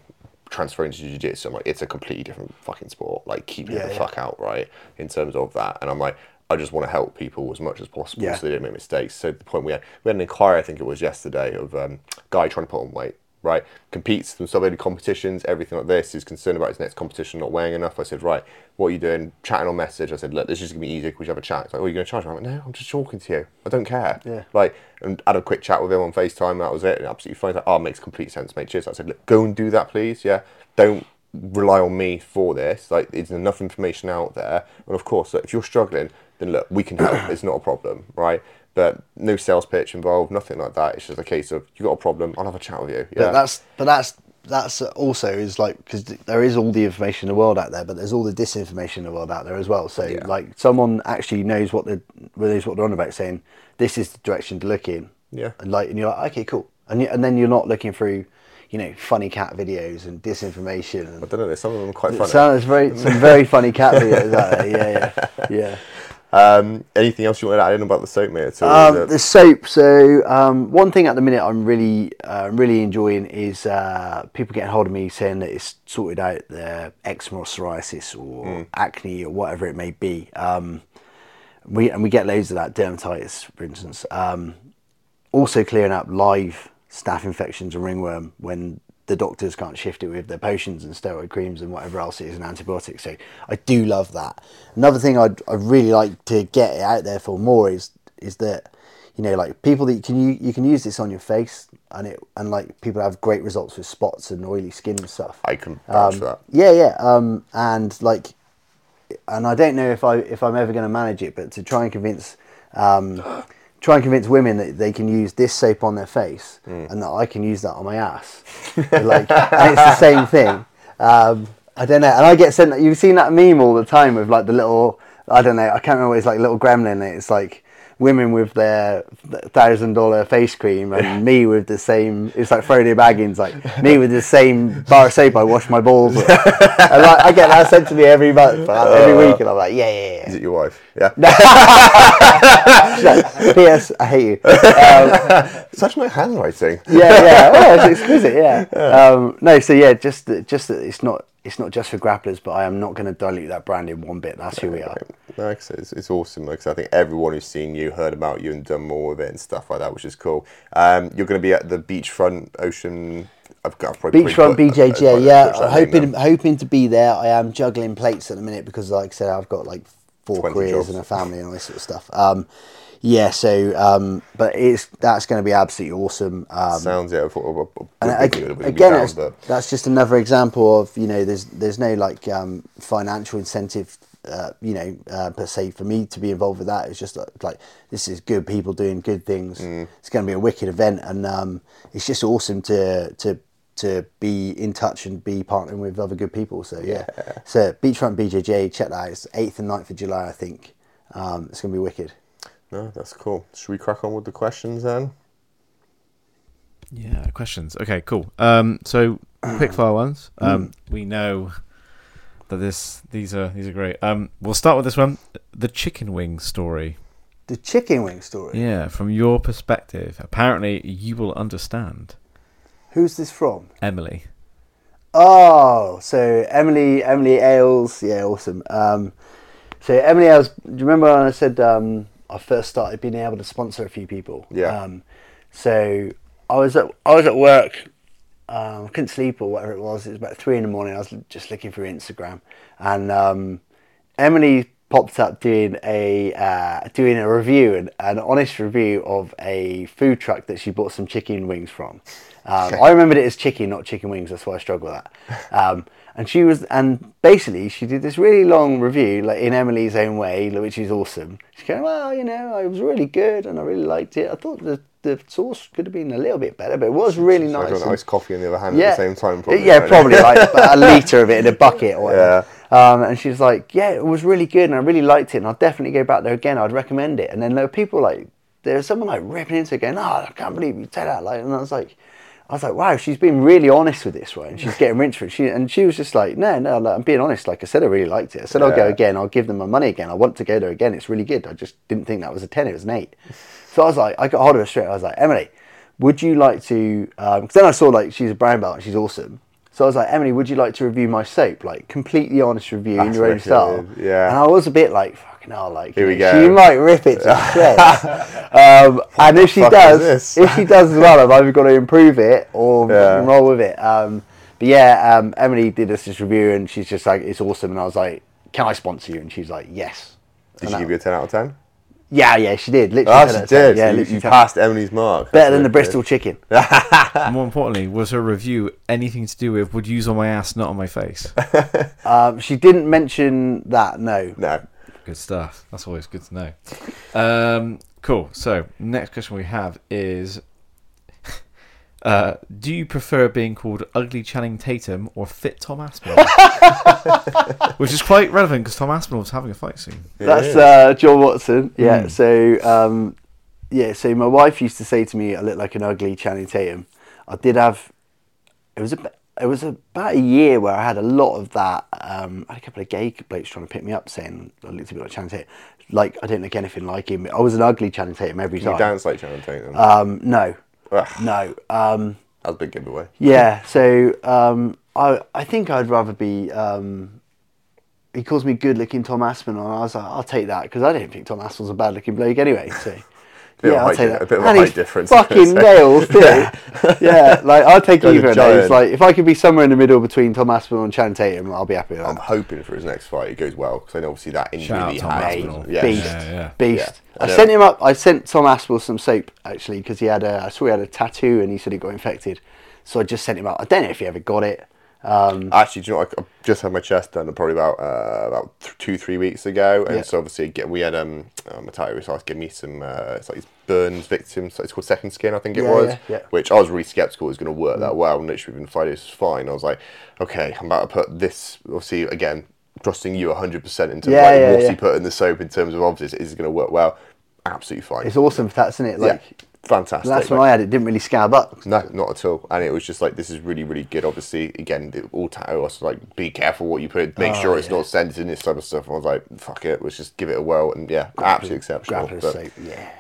transferring to jiu-jitsu. I'm like, it's a completely different fucking sport. Like, keep Yeah, the yeah. fuck out, right? In terms of that, and I'm like. I just want to help people as much as possible Yeah. so they don't make mistakes. So the point we had, we had an inquiry, I think it was yesterday, of um, guy trying to put on weight, right? Competes in some competitions, everything like this. He's concerned about his next competition not weighing enough. I said, right, what are you doing? Chatting on message. I said, look, this is gonna be easier. We have a chat? He's like, oh, you're gonna charge me? I'm like, no, I'm just talking to you. I don't care. Yeah. Like, and had a quick chat with him on FaceTime. That was it. And absolutely fine. He's like, oh, makes complete sense, mate. Cheers. I said, look, go and do that, please. Yeah. Don't rely on me for this. Like, there's enough information out there. And of course, look, if you're struggling, then look, we can help. it's not a problem, right? But no sales pitch involved, nothing like that. It's just a case of you got a problem, I'll have a chat with you. Yeah, But that's but that's that's also is like because there is all the information in the world out there, but there's all the disinformation in the world out there as well. So Yeah. like someone actually knows what they're knows what they're on about, saying this is the direction to look in. Yeah. and like and you're like okay, cool, and you, and then you're not looking through, you know, funny cat videos and disinformation. And I don't know. There's some of them are quite funny. sounds very some very funny cat videos out there. Yeah, yeah, yeah. Um, anything else you want to add in about the soap, mate? Um, the soap. So um, one thing at the minute I'm really, uh, really enjoying is uh, people getting hold of me saying that it's sorted out their eczema or psoriasis or acne or whatever it may be. Um, we and we get loads of that dermatitis, for instance. Um, also clearing up live staph infections and ringworm when the doctors can't shift it with their potions and steroid creams and whatever else it is and antibiotics. So I do love that. Another thing I'd, I'd really like to get out there for more is is that you know like people that you can you, you can use this on your face and it and like people have great results with spots and oily skin and stuff. I can vouch Um, that. Yeah, yeah. Um, and like, and I don't know if I if I'm ever going to manage it, but to try and convince, um, try and convince women that they can use this soap on their face Hmm. and that I can use that on my ass. like, and it's the same thing. Um, I don't know, and I get sent. That you've seen that meme all the time with like the little. I don't know. I can't remember. What it's like little gremlin. It's like women with their thousand dollar face cream and me with the same. It's like Frodo Baggins, like me with the same bar of soap I wash my balls with. and like, I get that sent to me every month, like, every week, and I'm like, yeah, yeah, Is it your wife? Yeah. P.S. I hate you. Um, Such nice handwriting. yeah, yeah. Oh, it's exquisite. Yeah. Um, no, so yeah, just that- just that it's not it's not just for grapplers, but I am not going to dilute that brand in one bit. That's who we are. No, it's, it's awesome. because I, think everyone who's seen you, heard about you, and done more with it and stuff like that, which is cool. Um, you're going to be at the beachfront ocean. I've got Beachfront uh, BJJ, put- yeah. I'm hoping hoping to be there. I am juggling plates at the minute because, like I said, I've got like four careers jobs. and a family and all this sort of stuff. Um, yeah, so um, but it's that's going to be absolutely awesome. Um, Sounds yeah. I thought I, and I, ag- think it would be again, down, but that's just another example of you know there's there's no like um, financial incentive. Uh, you know, uh, per se, for me to be involved with that, it's just like, like this is good people doing good things. Mm. It's going to be a wicked event, and um, it's just awesome to to to be in touch and be partnering with other good people. So yeah, so Beachfront BJJ, check that out. It's eighth and 9th of July, I think. Um, it's going to be wicked. no, that's cool. Should we crack on with the questions then? Yeah, questions. Okay, cool. Um, so quick fire ones. Um, we know that this these are these are great. Um, we'll start with this one. The chicken wing story. The chicken wing story. Yeah, from your perspective, apparently you will understand. Who's this from? Emily. Oh, so Emily, Emily Ailes, yeah, awesome. Um, so Emily Ailes, do you remember when I said um, I first started being able to sponsor a few people? Yeah. Um, so I was at I was at work, um, couldn't sleep or whatever it was. It was about three in the morning. I was just looking through Instagram, and um, Emily popped up doing a uh, doing a review, an, an honest review of a food truck that she bought some chicken wings from. Um, I remembered it as chicken, not chicken wings. That's why I struggle with that. Um, and she was, and basically, she did this really long review, like in Emily's own way, which is awesome. She's going, well, you know, it was really good, and I really liked it. I thought the the sauce could have been a little bit better, but it was really So I nice. got an iced coffee in the other hand at the same time. Probably, yeah, right? probably like a litre of it in a bucket or whatever. Um, and she's like, yeah, it was really good and I really liked it and I'll definitely go back there again. I'd recommend it. And then there were people like, there was someone like ripping into it going, oh, I can't believe you said that. Like, and I was like, I was like, wow, she's been really honest with this, right? And she's getting rich for it. She, and she was just like, no, no, like, I'm being honest. Like I said, I really liked it. I said, I'll go again. I'll give them my money again. I want to go there again. It's really good. I just didn't think that was a 10, it was an 8. So I was like, I got hold of her straight. I was like, Emily, would you like to? Because then I saw like she's a brown belt and she's awesome. So I was like, Emily, would you like to review my soap? Like completely honest review in your own style. yeah. And I was a bit like, fucking hell, like Here we know, go. She might rip it to shreds. um, and if she does, if she does as well, I've either got to improve it or Yeah. roll with it. Um, but yeah, um, Emily did us this review and she's just like, it's awesome. And I was like, can I sponsor you? And she's like, yes. Did And she that- give you a 10 out of 10? Yeah, yeah, she did. Literally, Oh, she out of 10. did. Yeah, So you, literally you 10. passed Emily's mark. Better That's than the wicked. Bristol chicken. More importantly, was her review anything to do with would use on my ass, not on my face? Um, she didn't mention that. No. No. good stuff. That's always good to know. Um, cool. So next question we have is. Uh, do you prefer being called Ugly Channing Tatum or Fit Tom Aspinall? Which is quite relevant because Tom Aspinall was having a fight scene. That's uh, John Watson. Yeah. Mm. So um, yeah. So my wife used to say to me, "I look like an ugly Channing Tatum." I did have. It was a. It was about a year where I had a lot of that. Um, I had a couple of gay blokes trying to pick me up, saying I looked a bit like Channing Tatum. Like I didn't look anything like him. I was an ugly Channing Tatum every time. You dance like Channing Tatum. Um, no, Ugh, no. Um, that was a big giveaway. Yeah, so um, I I think I'd rather be. Um, he calls me good looking Tom Aspinall, and I was like, I'll take that because I don't think Tom Aspinall's a bad looking bloke anyway. So. Bit of yeah, a I'll height take di- that. a bit of a and height he's difference, Fucking nails too. yeah, like I'll take Guy's a either of those. Like if I could be somewhere in the middle between Tom Aspinall and Channing Tatum, I'll be happy with I'm hoping for his next fight it goes well because I know obviously that injury Shout out he Tom had. Yeah, Beast, Yeah, yeah. beast. Yeah, I I, sent him up. I sent Tom Aspinall some soap actually because he had a. I saw he had a tattoo and he said he got infected, so I just sent him up. I don't know if he ever got it. Um, Actually, do you know what? I I just had my chest done probably about uh, about th- two three weeks ago, and Yeah. so obviously get, we had um uh, Matteo was asked give me some uh, it's like his burns victims. So it's called second skin, I think it Yeah, was. yeah. Which I was really skeptical was going to work that well, and literally within five days it was fine. I was like, okay, I'm about to put this. Obviously, again, trusting you 100 percent in terms of like, what's he put in the soap in terms of obviously is it going to work well? Absolutely fine. it's awesome for that, isn't it? Like fantastic. that's Like, I had it. Didn't really scab up. no, not at all. And it was just like this is really, really good. Obviously, again, the, all tattoo was like, be careful what you put. Make Oh, sure it's yeah. not scented in this type of stuff. And I was like, fuck it, let's just give it a whirl. And yeah, absolutely exceptional. Grappler But- soap, yeah.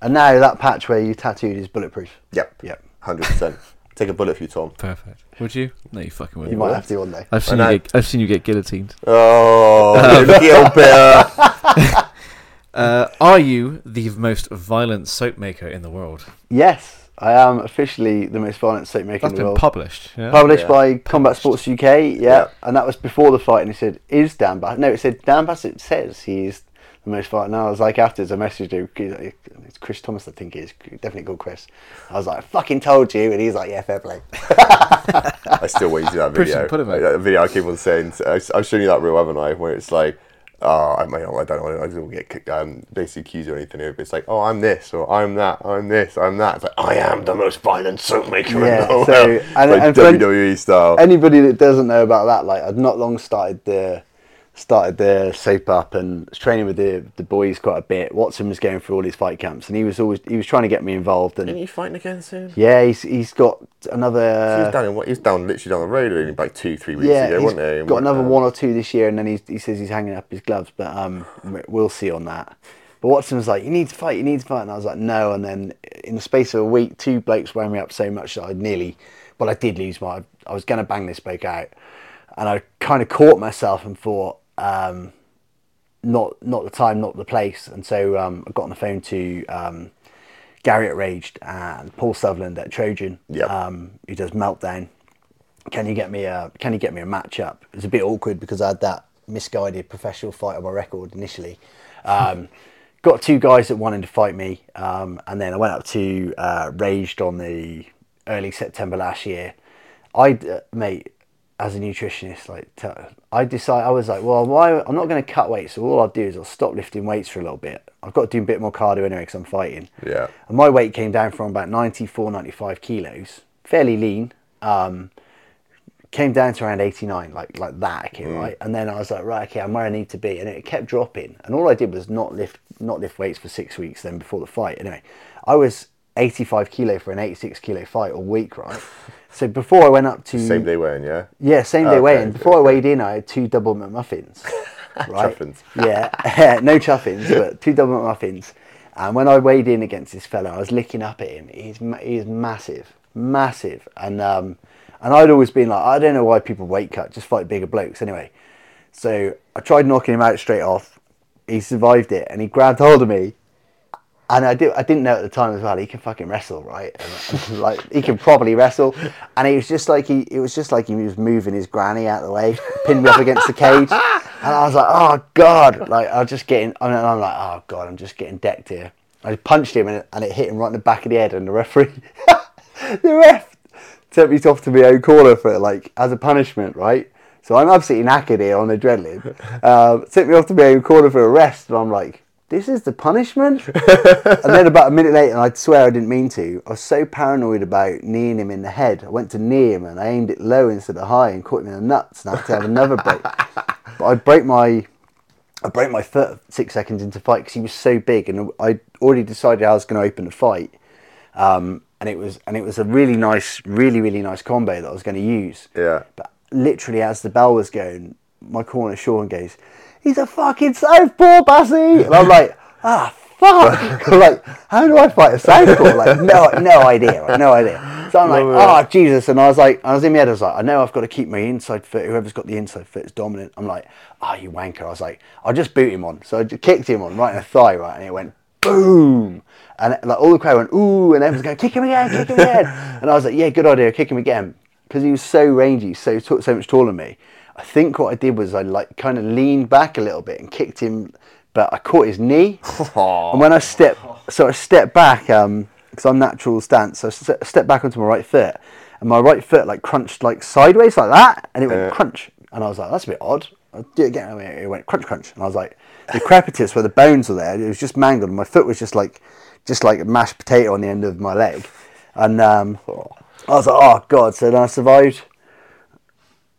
And now that patch where you tattooed is bulletproof. Yep, Yep. hundred percent. Take a bullet for you, Tom. Perfect. Would you? No, you fucking wouldn't. You might have to one day. I've seen I you know. get. I've seen you get guillotined. Oh, guilt bitter. Uh, are you the most violent soap maker in the world? Yes, I am officially the most violent soap maker That's in the been world. published. Yeah? Published Yeah. by Combat Sports UK, yeah. Yeah. and that was before the fight. And he said, "Is Dan Bassett?" No, it said Dan Bassett says he's the most violent. And I was like, afterwards, I messaged him. he's like, It's Chris Thomas, I think it is definitely called Chris. I was like, "I fucking told you," and he's like, "Yeah, fair play." I still wait to see that Christian, video. put it back. That video I keep on saying. I- I've shown you that reel, haven't I? Where it's like, oh, I, mean, I don't know, I don't get kicked- um, basically accused or anything it's like, oh, I'm this or I'm that, I'm this, I'm that. It's like, I am the most violent soap maker Yeah, in the world. so- and- like and WWE style. Anybody that doesn't know about that, like I'd not long started the started the soap up and was training with the the boys quite a bit. Watson was going through all his fight camps, and he was always he was trying to get me involved. And Ain't you fighting again soon? yeah, he's he's got he was another. down in what? He was down literally down the road only like two, three weeks Yeah, ago, he's wasn't he? And got what- another um, one or two this year, and then he's, he says he's hanging up his gloves. But um, we- we'll see on that. But Watson was like, "You need to fight, you need to fight," and I was like, "No." And then in the space of a week, two blokes wound me up so much that I nearly, well, I did lose my. I was going to bang this bloke out, and I kind of caught myself and thought, um, not not the time, not the place. And so um, I got on the phone to um, Gary at Raged and Paul Sutherland at Trojan, Yep. um, who does Meltdown. Can you get me a Can you get me a match up? It was a bit awkward because I had that misguided professional fight on my record initially. Um, got two guys that wanted to fight me, um, and then I went up to uh, Raged on the early September last year. I, uh, mate, as a nutritionist, like t- I decided I was like, well, why I'm not going to cut weight, so all I'll do is I'll stop lifting weights for a little bit. I've got to do a bit more cardio anyway because I'm fighting. Yeah. And my weight came down from about 94, 95 kilos, fairly lean. Um, came down to around 89, like like that, okay, right? And then I was like, right, okay, I'm where I need to be, and it kept dropping. And all I did was not lift not lift weights for six weeks. Then before the fight, anyway, I was 85 kilo for an 86 kilo fight all week, right? So before I went up to Same day weighing, yeah. yeah, same day Okay, weigh-in. okay, Before I weighed in, I had two double McMuffins. right? Chuffins. Yeah, no chuffins, but two double McMuffins. And when I weighed in against this fella, I was licking up at him. He's he's massive, massive, and um, and I'd always been like, I don't know why people weight cut, just fight bigger blokes anyway. So I tried knocking him out straight off. He survived it, and he grabbed hold of me. And I, did, I didn't know at the time as well. He can fucking wrestle, right? Like he can probably wrestle. And it was just like he, it was just like he was moving his granny out of the way, pinned me up against the cage. And I was like, oh god! Like I was just getting, and I'm like, oh god, I'm just getting decked here. I punched him and it, hit him right in the back of the head. And the referee, the ref, sent me off to my own corner for like as a punishment, right? So I'm absolutely knackered here on adrenaline. Um, sent me off to my own corner for a rest, and I'm like, this is the punishment. and then about a minute later, and I swear I didn't mean to, I was so paranoid about kneeing him in the head. I went to knee him and I aimed it low instead of high and caught him in the nuts, and I had to have another break. But I broke my I broke my foot six seconds into fight because he was so big, and I already decided I was going to open the fight. Um, and it was and it was a really nice, really really nice combo that I was going to use. Yeah. But literally, as the bell was going, my corner Sean goes, "He's a fucking southpaw, Bassy," and I'm like, "Ah, fuck!" I'm like, "How do I fight a southpaw?" Like, no, no idea, right? no idea. So I'm like, "Oh Jesus!" And I was like, I was in my head, I was like, "I know I've got to keep my inside foot. Whoever's got the inside foot is dominant." I'm like, "Ah, you wanker!" I was like, "I'll just boot him on." So I just kicked him on right in the thigh, right, and it went boom. And like all the crowd went ooh, and everyone's going kick him again, kick him again. and I was like, yeah, good idea, kick him again, because he was so rangy, so so much taller than me. I think what I did was I like kind of leaned back a little bit and kicked him, but I caught his knee. and when I step, so I stepped back, um, because I'm natural stance, so I stepped back onto my right foot, and my right foot like crunched like sideways like that, and it went Yeah. crunch, and I was like, that's a bit odd. I did it again, and it went crunch crunch, and I was like, the crepitus where the bones were there, it was just mangled, and my foot was just like, just like a mashed potato on the end of my leg, and um, I was like, oh god. So then I survived.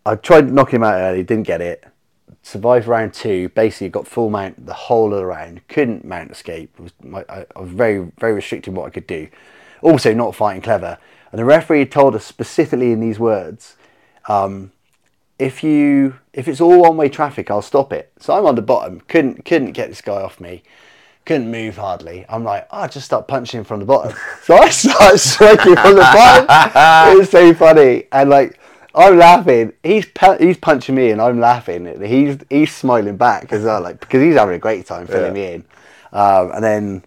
I tried knocking him out early, didn't get it. Survived round two. Basically, got full mount the whole of the round. Couldn't mount escape. Was my, I, I was very very restricted what I could do. Also, not fighting clever. And the referee told us specifically in these words, um, if you if it's all one way traffic, I'll stop it. So I'm on the bottom. Couldn't couldn't get this guy off me. Couldn't move hardly. I'm like, oh, I'll just start punching from the bottom. so I start striking from the bottom. It was so funny. And like I'm laughing. He's he's punching me, and I'm laughing. He's he's smiling back as well, like because he's having a great time filling me in. Um, and then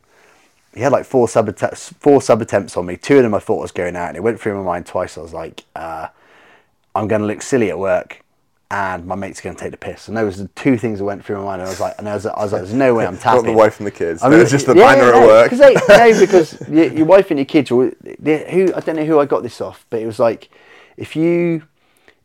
he had like four sub attempts, four sub attempts on me. Two of them I thought was going out, and it went through my mind twice. I was like, uh, I'm going to look silly at work, and my mate's going to take the piss. And those were the two things that went through my mind. And I was like, and I was, I was like, there's no way I'm Not tapping. the wife and the kids. I mean, it's just the yeah, banner yeah, at work. They, no, because your, your wife and your kids. Were, who I don't know who I got this off, but it was like if you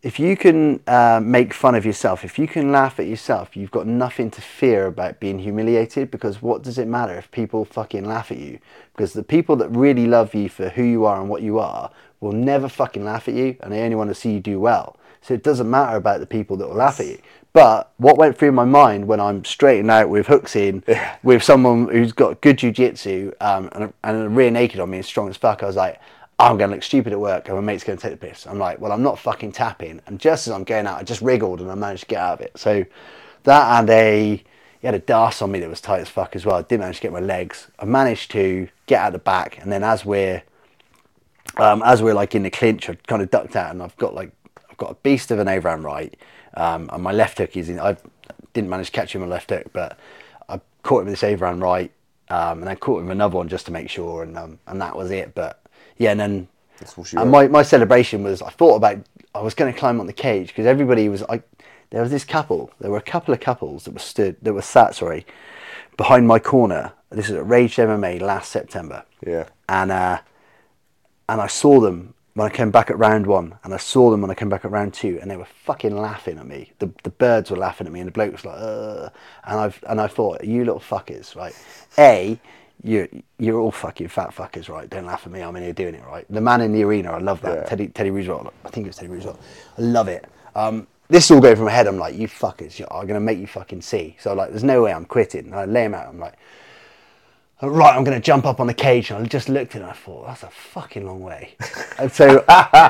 if you can uh, make fun of yourself, if you can laugh at yourself, you've got nothing to fear about being humiliated. Because what does it matter if people fucking laugh at you? Because the people that really love you for who you are and what you are will never fucking laugh at you, and they only want to see you do well. So it doesn't matter about the people that will laugh at you. But what went through my mind when I'm straightened out with hooks in, with someone who's got good jujitsu um, and, and a rear naked on me and strong as fuck, I was like, I'm going to look stupid at work and my mate's going to take the piss. I'm like, well, I'm not fucking tapping. And just as I'm going out, I just wriggled and I managed to get out of it. So that and a, he had a D'Arce on me that was tight as fuck as well. I didn't manage to get my legs. I managed to get out the back. And then as we're, um, as we're like in the clinch, I kind of ducked out and I've got like, I've got a beast of an overhand right. Um, and my left hook is in, I didn't manage to catch him my left hook, but I caught him with this overhand right. Um, and I caught him with another one just to make sure. And, um, and that was it. But yeah, and then That's what she and my, my celebration was I thought about I was going to climb on the cage because everybody was I there was this couple. There were a couple of couples that were stood, that were sat, sorry, behind my corner. This is at Rage MMA last September, Yeah. and uh, and I saw them when I came back at round one, and I saw them when I came back at round two, and they were fucking laughing at me. The the birds were laughing at me, and the bloke was like, Ugh. and I and I thought, you little fuckers, right? A, you you're all fucking fat fuckers, right? Don't laugh at me. I'm in here doing it, right? The man in the arena, I love that. Yeah. Teddy Teddy Roosevelt, I think it was Teddy Roosevelt. I love it. Um, this all going from my head. I'm like, you fuckers, you- I'm gonna make you fucking see. So like, there's no way I'm quitting. And I lay him out. I'm like, right, I'm going to jump up on the cage. And I just looked at it and I thought, that's a fucking long way. and so,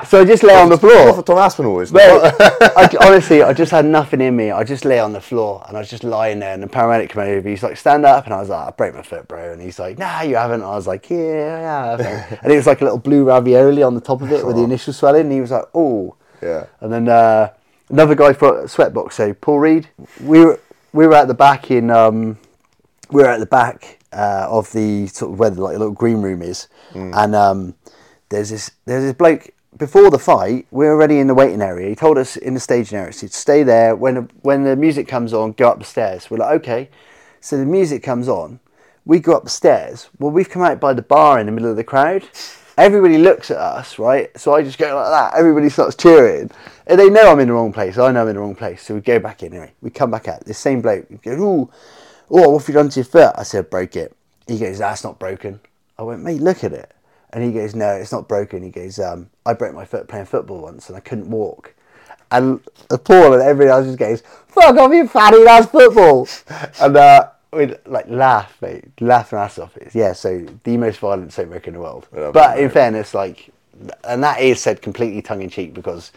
so I just lay on the floor. What for Tom Aspinall is Mate, I, honestly, I just had nothing in me. I just lay on the floor and I was just lying there. And the paramedic came over. He's like, stand up. And I was like, I broke my foot, bro. And he's like, nah, you haven't. And I was like, yeah, I have. and it was like a little blue ravioli on the top of it with the initial swelling. And he was like, oh. Yeah. And then uh, another guy for Sweatbox, so Paul Reed. We were we were at the back in um, we were at the back uh, of the sort of where the like little green room is, and um, there's this there's this bloke. Before the fight, We're already in the waiting area. He told us in the staging area, to stay there. When when the music comes on, go up the stairs. We're like, okay. So the music comes on. We go up the stairs. Well, we've come out by the bar in the middle of the crowd. Everybody looks at us, right? So I just go like that. Everybody starts cheering. And they know I'm in the wrong place. I know I'm in the wrong place. So we go back in anyway. We come back out. This same bloke goes, ooh, oh, what have you done to your foot? I said, broke it. He goes, that's not broken. I went, mate, look at it. And he goes, no, it's not broken. He goes, um, I broke my foot playing football once and I couldn't walk. And the Paul and everybody else just goes, fuck off, you fatty, that's football. and uh, we'd like laugh, mate, laugh ass off. It's, yeah, so the most violent soap maker in the world. Yeah, but in fairness, like, and that is said completely tongue in cheek because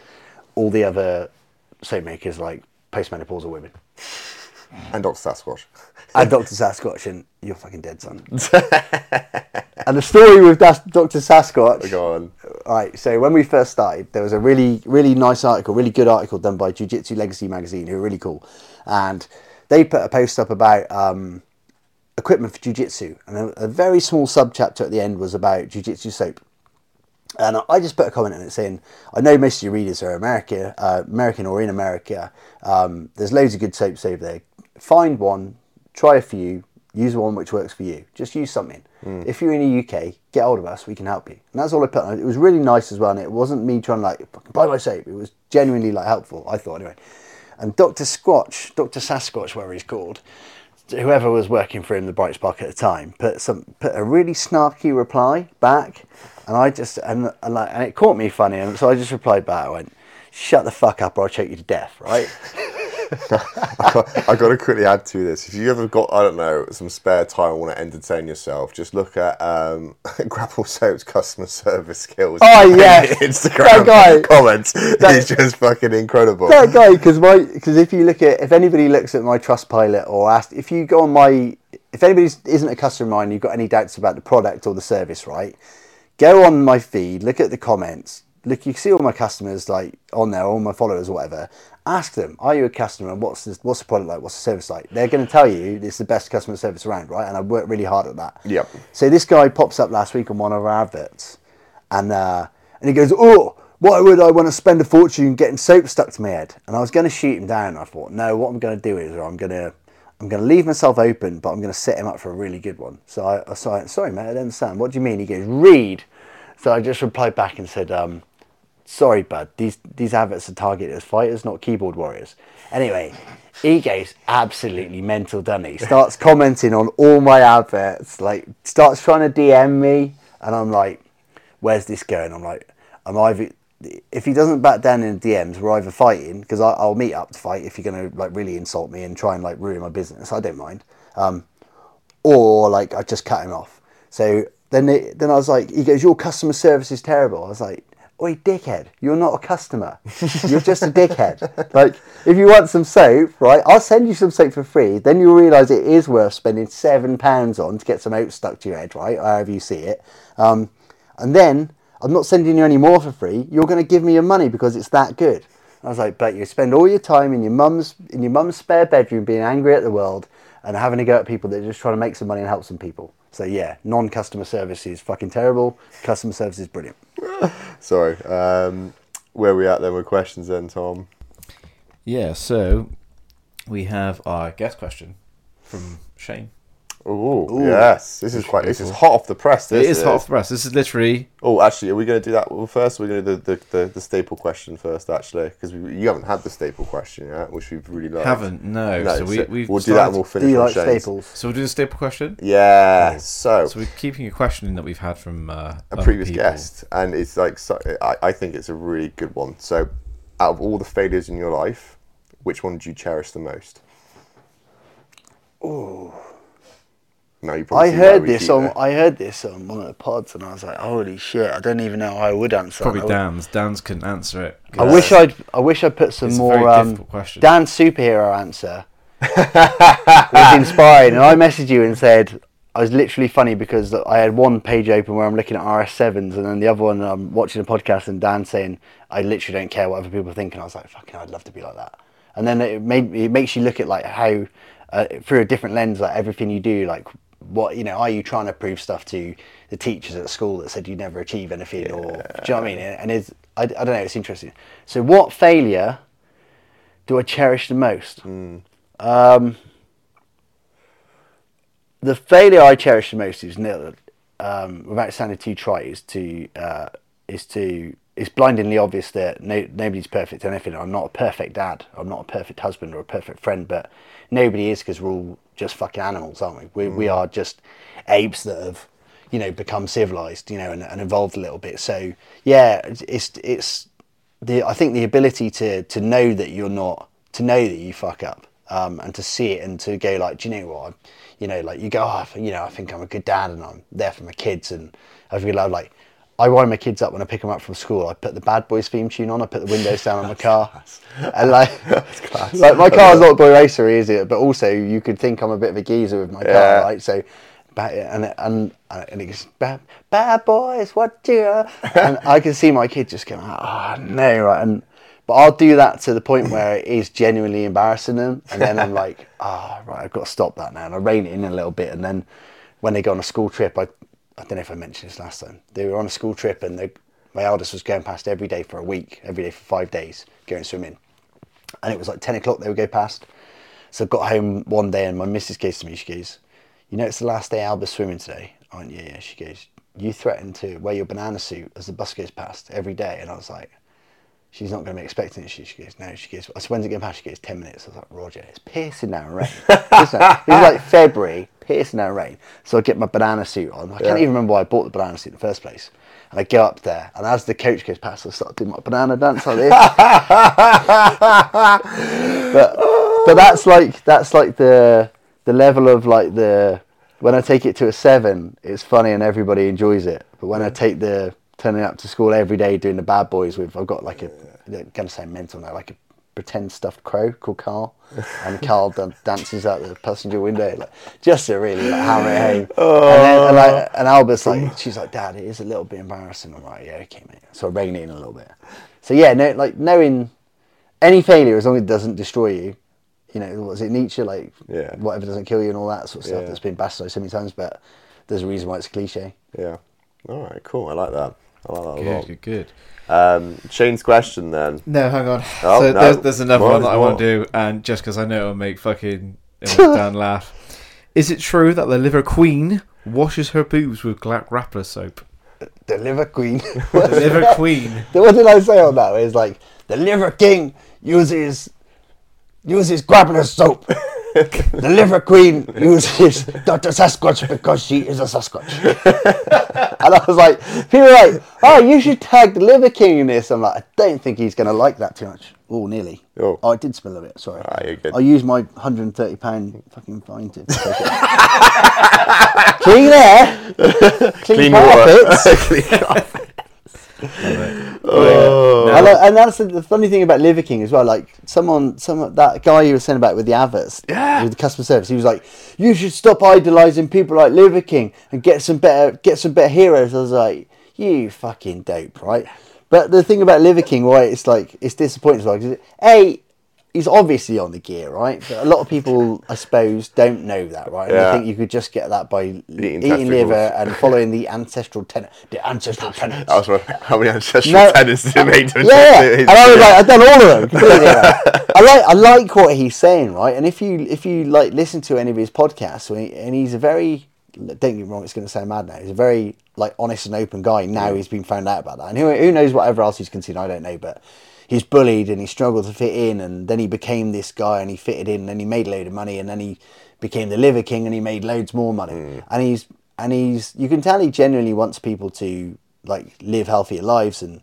all the other soap makers, like postmenopausal women. And Dr. Sasquatch. And Dr. Sasquatch, and you're fucking dead, son. and the story with Dr. Sasquatch. Go on. Right, so when we first started, there was a really, really nice article, really good article done by Jiu Jitsu Legacy magazine, who are really cool. And they put a post up about um, equipment for Jiu Jitsu. And a, a very small sub chapter at the end was about Jiu Jitsu soap. And I just put a comment in it saying, I know most of your readers are America, uh, American or in America. Um, there's loads of good soaps over there. Find one, try a few, use one which works for you. Just use something. Hmm. If you're in the UK, get hold of us. We can help you. And that's all I put. on it. It was really nice as well. And it wasn't me trying to like buy my soap. It was genuinely like helpful. I thought anyway. And Dr. Squatch, Dr. Sasquatch, whatever he's called, whoever was working for him, the Bright Spark at the time, put some put a really snarky reply back, and I just and, and like and it caught me funny, and so I just replied back. I went, "Shut the fuck up, or I'll choke you to death." Right? I got, I got to quickly add to this. If you ever got, I don't know, some spare time and want to entertain yourself, just look at um, Grapple Soap's customer service skills. Oh, yeah. Instagram That guy. comments. He's just fucking incredible. that guy, because my because if you look at if anybody looks at my Trustpilot or asked if you go on my if anybody isn't a customer of mine, you've got any doubts about the product or the service, right? Go on my feed, look at the comments. Look, you see all my customers like on there, all my followers or whatever. Ask them, are you a customer and what's this, what's the product like? What's the service like? They're going to tell you it's the best customer service around, right? And I worked really hard at that. Yep. So this guy pops up last week on one of our adverts, and uh, and he goes, "Oh, why would I want to spend a fortune getting soap stuck to my head?" And I was going to shoot him down. I thought, no, what I'm going to do is I'm going to I'm going to leave myself open, but I'm going to set him up for a really good one. So I, I so I, sorry, mate, I don't understand. What do you mean? He goes, read. So I just replied back and said, um, sorry, bud, these these adverts are targeted as fighters, not keyboard warriors. Anyway, he goes absolutely mental, he? Starts commenting on all my adverts, like starts trying to DM me, and I'm like, where's this going? I'm like, I'm either if he doesn't back down in the DMs, we're either fighting because I'll meet up to fight if you're gonna like really insult me and try and like ruin my business. I don't mind. Um, or like I just cut him off. So then they, then I was like, he goes, your customer service is terrible. I was like, oi, dickhead, you're not a customer. You're just a dickhead. Like if you want some soap, right, I'll send you some soap for free. Then you'll realise it is worth spending seven pounds on to get some oats stuck to your head, right, however you see it. Um, and then I'm not sending you any more for free. You're going to give me your money because it's that good. I was like, but you spend all your time in your mum's in your mum's spare bedroom being angry at the world and having to go at people that are just trying to make some money and help some people. So yeah, non-customer service is fucking terrible. Customer service is brilliant. Sorry. Um, where are we at then with questions then, Tom? Yeah, so we have our guest question from Shane. Ooh, yes. This is quite. This is hot off the press. This it is hot off the press. This is literally Oh, actually, are we going to do that well, first? We're going to do the, the, the, the staple question first, actually, because you haven't had the staple question yet, which we've really liked. haven't no. No, so we so we've we'll do that and we'll Do finish you on like Shane's. staples? So we'll do the staple question. Yeah. So, So we're keeping a question that we've had from uh, a previous people. guest, and it's like so, I, I think it's a really good one. So, out of all the failures in your life, which one do you cherish the most? Oh. No, you probably I heard this on it. I heard this on one of the pods, and I was like, "Holy shit!" I don't even know how I would answer. Probably I, Dan's. Dan's couldn't answer it. I wish I'd I wish I put some It's a more very um. Dan's superhero answer was inspiring, and I messaged you and said I was literally funny because I had one page open where I'm looking at RS7s, and then the other one I'm watching a podcast and Dan saying I literally don't care what other people think, and I was like, "Fucking, I'd love to be like that." And then it made it makes you look at like how uh, through a different lens, like everything you do, like what you know, are you trying to prove stuff to the teachers at school that said you never achieve anything, or do you know what I mean? And it's I, I don't know, it's interesting. So, what failure do I cherish the most? Um, the failure I cherish the most is nil. Um, without sounding too trite, is to uh, is to it's blindingly obvious that no, nobody's perfect at anything. I'm not a perfect dad. I'm not a perfect husband or a perfect friend, but nobody is because we're all just fucking animals, aren't we? We, we are just apes that have, you know, become civilized, you know, and, and evolved a little bit. So yeah, it's it's, the I think the ability to to know that you're not to know that you fuck up um, and to see it and to go like, do you know what? I'm, you know, like you go, oh, you know, I think I'm a good dad and I'm there for my kids and I feel like I wind my kids up when I pick them up from school. I put the Bad Boys theme tune on. I put the windows down on my car, and like, like my car's not a boy racer, is it? But also, you could think I'm a bit of a geezer with my Yeah. car, right? So, and and and it goes, bad, bad boys, what do you? And I can see my kid just going, oh no, right? And but I'll do that to the point where it is genuinely embarrassing them, and then I'm like, ah, right, I've got to stop that now, and I rein it in a little bit, and then when they go on a school trip, I I don't know if I mentioned this last time. They were on a school trip, and they, my eldest was going past every day for a week, every day for five days, going swimming, and it was like ten o'clock they would go past. So I got home one day, and my missus goes to me, she goes, "You know, it's the last day Alba's swimming today." aren't you? yeah." She goes, "You threatened to wear your banana suit as the bus goes past every day," and I was like she's not going to be expecting it. She, she goes, no. She goes, I said, when's it getting past? She goes, 10 minutes. I was like, Roger, it's piercing down rain. it's like February, piercing down rain. So I get my banana suit on. I can't even remember why I bought the banana suit in the first place. And I go up there, and as the coach goes past, I start doing my banana dance like this. but but that's like that's like the the level of like the when I take it to a seven, it's funny and everybody enjoys it. But when I take the turning up to school every day doing the bad boys with, I've got like a I'm gonna say mental now, like a pretend stuffed crow called Carl, and Carl dan- dances out the passenger window, like just to really like hammer it home. And, then, and, like, oh. and Albert's like, she's like, Dad, it is a little bit embarrassing. I'm like, yeah, okay, mate. So I rein it in a little bit. So yeah, no, like knowing any failure as long as it doesn't destroy you. You know, was it Nietzsche? Like, Yeah. whatever doesn't kill you and all that sort of stuff Yeah. that's been bastardized so many times, but there's a reason why it's a cliche. Yeah. All right. Cool. I like that. I like that a lot. Good, good, good. Um, Shane's question then. No, hang on. Oh, so no. there's, there's another More, one that I want to do, and just because I know it'll make fucking it'll Dan laugh. Is it true that the liver queen washes her boobs with Black Grappler soap? The Liver Queen. The liver queen. what did I say on that? It was like, the Liver King uses uses grappler soap. The Liver Queen uses Dr. Sasquatch because she is a Sasquatch. and I was like, people were like, oh, you should tag the Liver King in this. I'm like, I don't think he's going to like that too much. Oh, nearly. Oh. I did spill a bit, sorry. Ah, you're good. I used my £130 fucking fine to take it. Clean air. Clean, Clean water. carpets. Oh. And, uh, and that's the, the funny thing about Liver King as well. Like someone, some that guy you were saying about with the adverts, Yeah. with the customer service, he was like, "You should stop idolizing people like Liver King and get some better, get some better heroes." I was like, "You fucking dope, right?" But the thing about Liver King, why it's like it's disappointing as well, because a he's obviously on the gear, right? But a lot of people, I suppose, don't know that, right? And Yeah. I think you could just get that by eating, testicles. liver and following the ancestral tenet, the ancestral tenets. I was wondering how many ancestral No. tenants did it make yeah, yeah. and I was like, I've done all of them. I like, I like what he's saying, right? And if you, if you like listen to any of his podcasts, and, he, and he's a very, don't get me wrong, it's going to sound mad now. He's a very like honest and open guy. Now mm. he's been found out about that, and who, who knows whatever else he's considered? I don't know, but he's bullied and he struggled to fit in, and then he became this guy, and he fitted in, and then he made a load of money, and then he became the liver king, and he made loads more money, and he's and he's you can tell he genuinely wants people to like live healthier lives and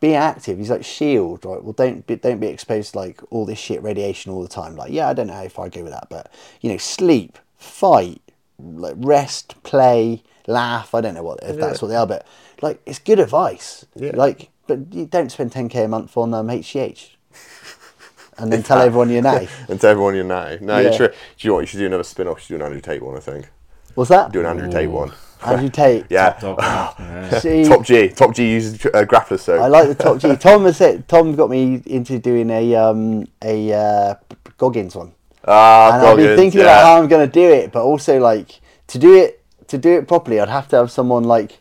be active. He's like shield, right? Well, don't be, don't be exposed to like all this shit radiation all the time. Like, yeah, I don't know how far I go with that, but you know, sleep, fight, like rest, play, laugh. I don't know what if that's what they are, but like it's good advice. Yeah. Like, but you don't spend ten k a month on um, HGH, and then tell everyone you're natty. and tell everyone you know. No, Yeah. you're true. Do you know what? You should do another spin off. You should do an Andrew Tate one, I think. What's that? Do an Andrew Tate one. Andrew Tate. Yeah. Top, yeah. See, Top G. Top G uses uh, grappler soap. I like the top G. Tom has said, Tom got me into doing a um a uh, Goggins one. Ah, and I've been thinking yeah. about how I'm going to do it, but also like to do it to do it properly, I'd have to have someone like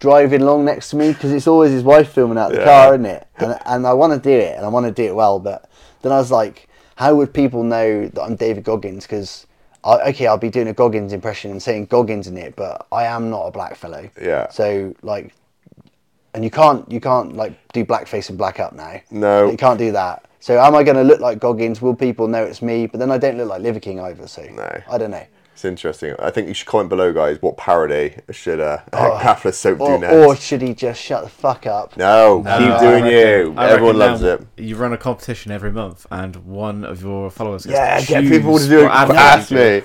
driving along next to me because it's always his wife filming out the Yeah. car, isn't it? And and I want to do it and I want to do it well, but then I was like, how would people know that I'm David Goggins? Because okay, I'll be doing a Goggins impression and saying Goggins in it, but I am not a black fellow. Yeah. So like, and you can't you can't like do blackface and black up now. No. you can't do that. So am I going to look like Goggins? Will people know it's me? But then I don't look like Liver King either. So No. I don't know. It's interesting. I think you should comment below, guys, what parody should uh, grappler soap Or, do next. or should he just shut the fuck up? no, No, keep I doing reckon- you. I Everyone loves it. You run a competition every month, and one of your followers gets Yeah, to get people to do it. what Ask you do.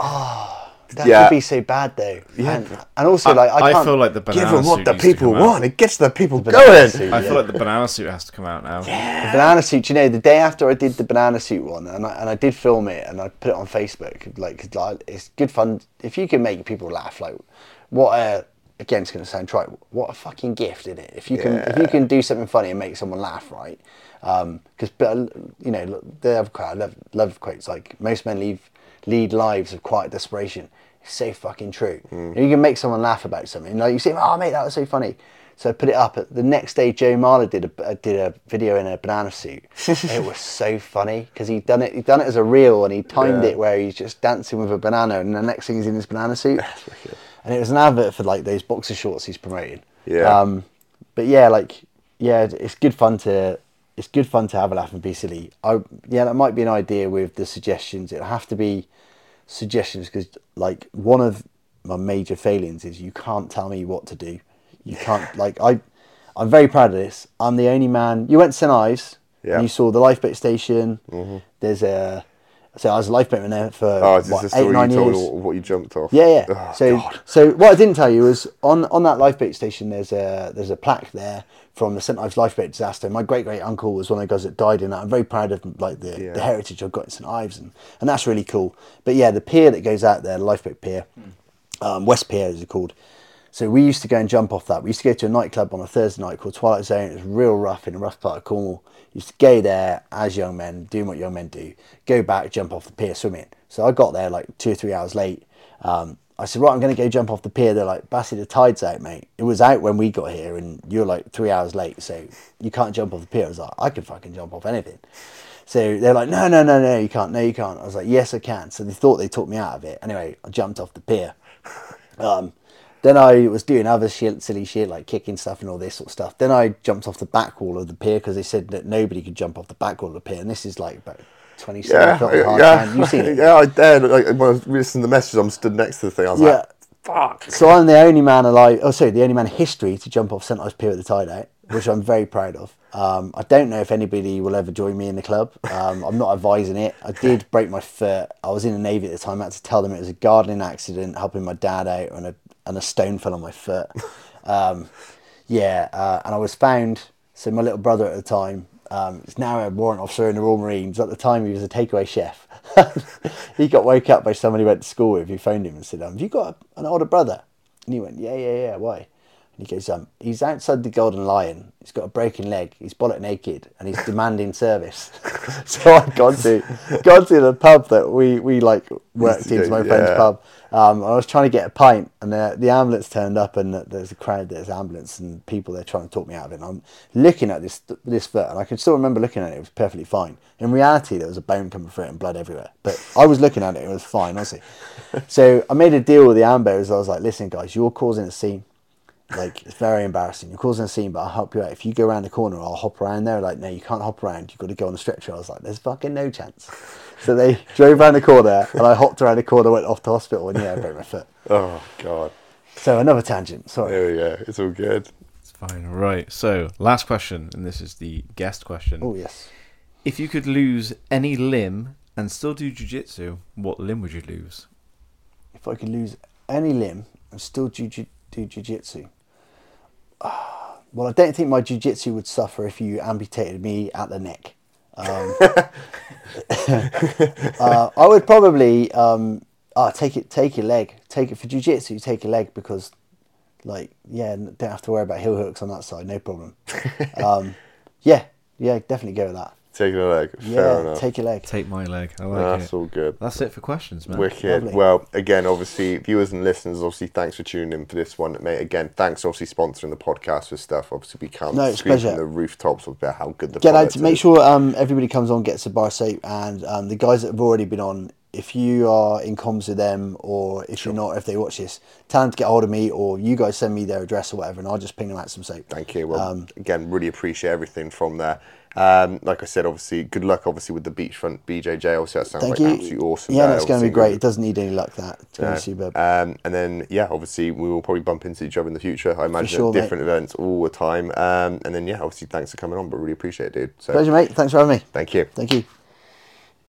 That Yeah. could be so bad though. And, and also, like, I, I can't. feel like the Give banana them what the people out. want. It gets the people banana going. suit, I yeah. feel like the banana suit has to come out now. The banana suit. You know, the day after I did the banana suit one, and I, and I did film it, and I put it on Facebook. Like, like, it's good fun if you can make people laugh. Like, what a again, it's going to sound trite. What a fucking gift, isn't it? If you can, if you can do something funny and make someone laugh, right? Um, because, but you know, the other quote I love, love quotes like most men leave lead lives of quiet desperation. It's so fucking true. You can make someone laugh about something. Like you say, "Oh, mate, that was so funny." So I put it up. The next day, Joe Marler did a uh, did a video in a banana suit. it was so funny because he'd done it. He'd done it as a reel, and he timed Yeah. it where he's just dancing with a banana, and the next thing he's in his banana suit. and it was an advert for like those boxer shorts he's promoting. Yeah. Um, but yeah, like yeah, it's good fun to it's good fun to have a laugh and be silly. I yeah, that might be an idea with the suggestions. It'll have to be suggestions because like one of my major failings is you can't tell me what to do. You can't like I. I'm very proud of this. I'm the only man. You went to St Ives. Yeah. And you saw the lifeboat station. Mm-hmm. There's a. So I was a lifeboatman there for Oh, is what, the eight story nine you years. me what- you jumped off? Yeah, yeah. Oh, so, God. so what I didn't tell you was on on that lifeboat station. There's a there's a plaque there from the St Ives lifeboat disaster. My great great uncle was one of the guys that died in that. I'm very proud of like the, Yeah. the heritage I've got in St Ives, and, and that's really cool. But yeah, the pier that goes out there, the lifeboat pier, um, West Pier is it called. So we used to go and jump off that. We used to go to a nightclub on a Thursday night called Twilight Zone. It was real rough in a rough part of Cornwall. Used to go there as young men, doing what young men do. Go back, jump off the pier, swimming. So I got there like two or three hours late. Um, I said, right, I'm going to go jump off the pier. They're like, Bassy, the tide's out, mate. It was out when we got here, and you're like three hours late, so you can't jump off the pier. I was like, I can fucking jump off anything. So they're like, no, no, no, no, you can't. No, you can't. I was like, yes, I can. So they thought they took me out of it. Anyway, I jumped off the pier. Um, then I was doing other shit, silly shit like kicking stuff and all this sort of stuff. Then I jumped off the back wall of the pier because they said that nobody could jump off the back wall of the pier. And this is like about 27 Yeah, hard yeah. You've seen it. yeah. I did. Like, when I was listening to the messages, I'm stood next to the thing. I was Yeah. like, "Fuck." So I'm the only man alive, oh sorry, the only man in history to jump off St Ives Pier at the tide out, which I'm very proud of. Um, I don't know if anybody will ever join me in the club. Um, I'm not advising it. I did break my foot. I was in the Navy at the time. I had to tell them it was a gardening accident, helping my dad out, and a, and a stone fell on my foot. Um, yeah, uh, and I was found. So my little brother at the time um, is now a warrant officer in the Royal Marines. At the time, he was a takeaway chef. he got woke up by someone he went to school with He phoned him and said, um, "Have you got an older brother?" And he went, "Yeah, yeah, yeah. Why?" He goes, um, he's outside the Golden Lion. He's got a broken leg. He's bollock naked, and he's demanding service. so I gone to gone to the pub that we we like worked into my friend's pub. Um, I was trying to get a pint, and the, the ambulance turned up, and there's a crowd. There's ambulance and people. They're trying to talk me out of it. And I'm looking at this this foot, and I can still remember looking at it. It was perfectly fine. In reality, there was a bone coming through it and blood everywhere. But I was looking at it. It was fine, honestly. so I made a deal with the ambos. I was like, "Listen, guys, you're causing a scene. Like it's very embarrassing. You're causing a scene, but I'll help you out. If you go around the corner, I'll hop around there. Like, no, you can't hop around. You've got to go on the stretcher. I was like, there's fucking no chance. So they drove around the corner, and I hopped around the corner, went off to hospital, and yeah, I broke my foot. Oh God. So another tangent. Sorry. There we go. It's all good. It's fine. Right. So, last question, and this is the guest question. Oh yes. If you could lose any limb and still do jujitsu, what limb would you lose? If I could lose any limb and still do ju- do jujitsu. Well, I don't think my jujitsu would suffer if you amputated me at the neck. Um, uh, I would probably um, ah, take it, take your leg, take it for jujitsu, take your leg because, like, yeah, don't have to worry about heel hooks on that side, no problem. um, yeah, yeah, definitely go with that. Taking a leg. Fair Yeah, enough. take your leg. Take my leg. I like That's it. all good. That's it for questions, man. Wicked. Lovely. Well, again, obviously, viewers and listeners, obviously, thanks for tuning in for this one, mate. Again, thanks, obviously, sponsoring the podcast for stuff. Obviously, we can't No, it's scream pleasure. the rooftops about how good the Get out product to make sure um, everybody comes on, gets a bar soap, and um, the guys that have already been on. If you are in comms with them, or if you're not, if they watch this, tell them to get hold of me, or you guys send me their address or whatever, and I'll just ping them out some soap. Thank you. Well, Um, again, really appreciate everything from there. Um, like I said, obviously, good luck, obviously, with the beachfront BJJ. Also, that sounds Thank like you. absolutely awesome. Yeah, there. that's going to be great. It doesn't need any luck. That it's going to be superb. Um, and then, yeah, obviously, we will probably bump into each other in the future. I imagine sure, at mate. different events all the time. Um, and then, yeah, obviously, thanks for coming on, but really appreciate it, dude. So, Pleasure, mate. Thanks for having me. thank you. Thank you.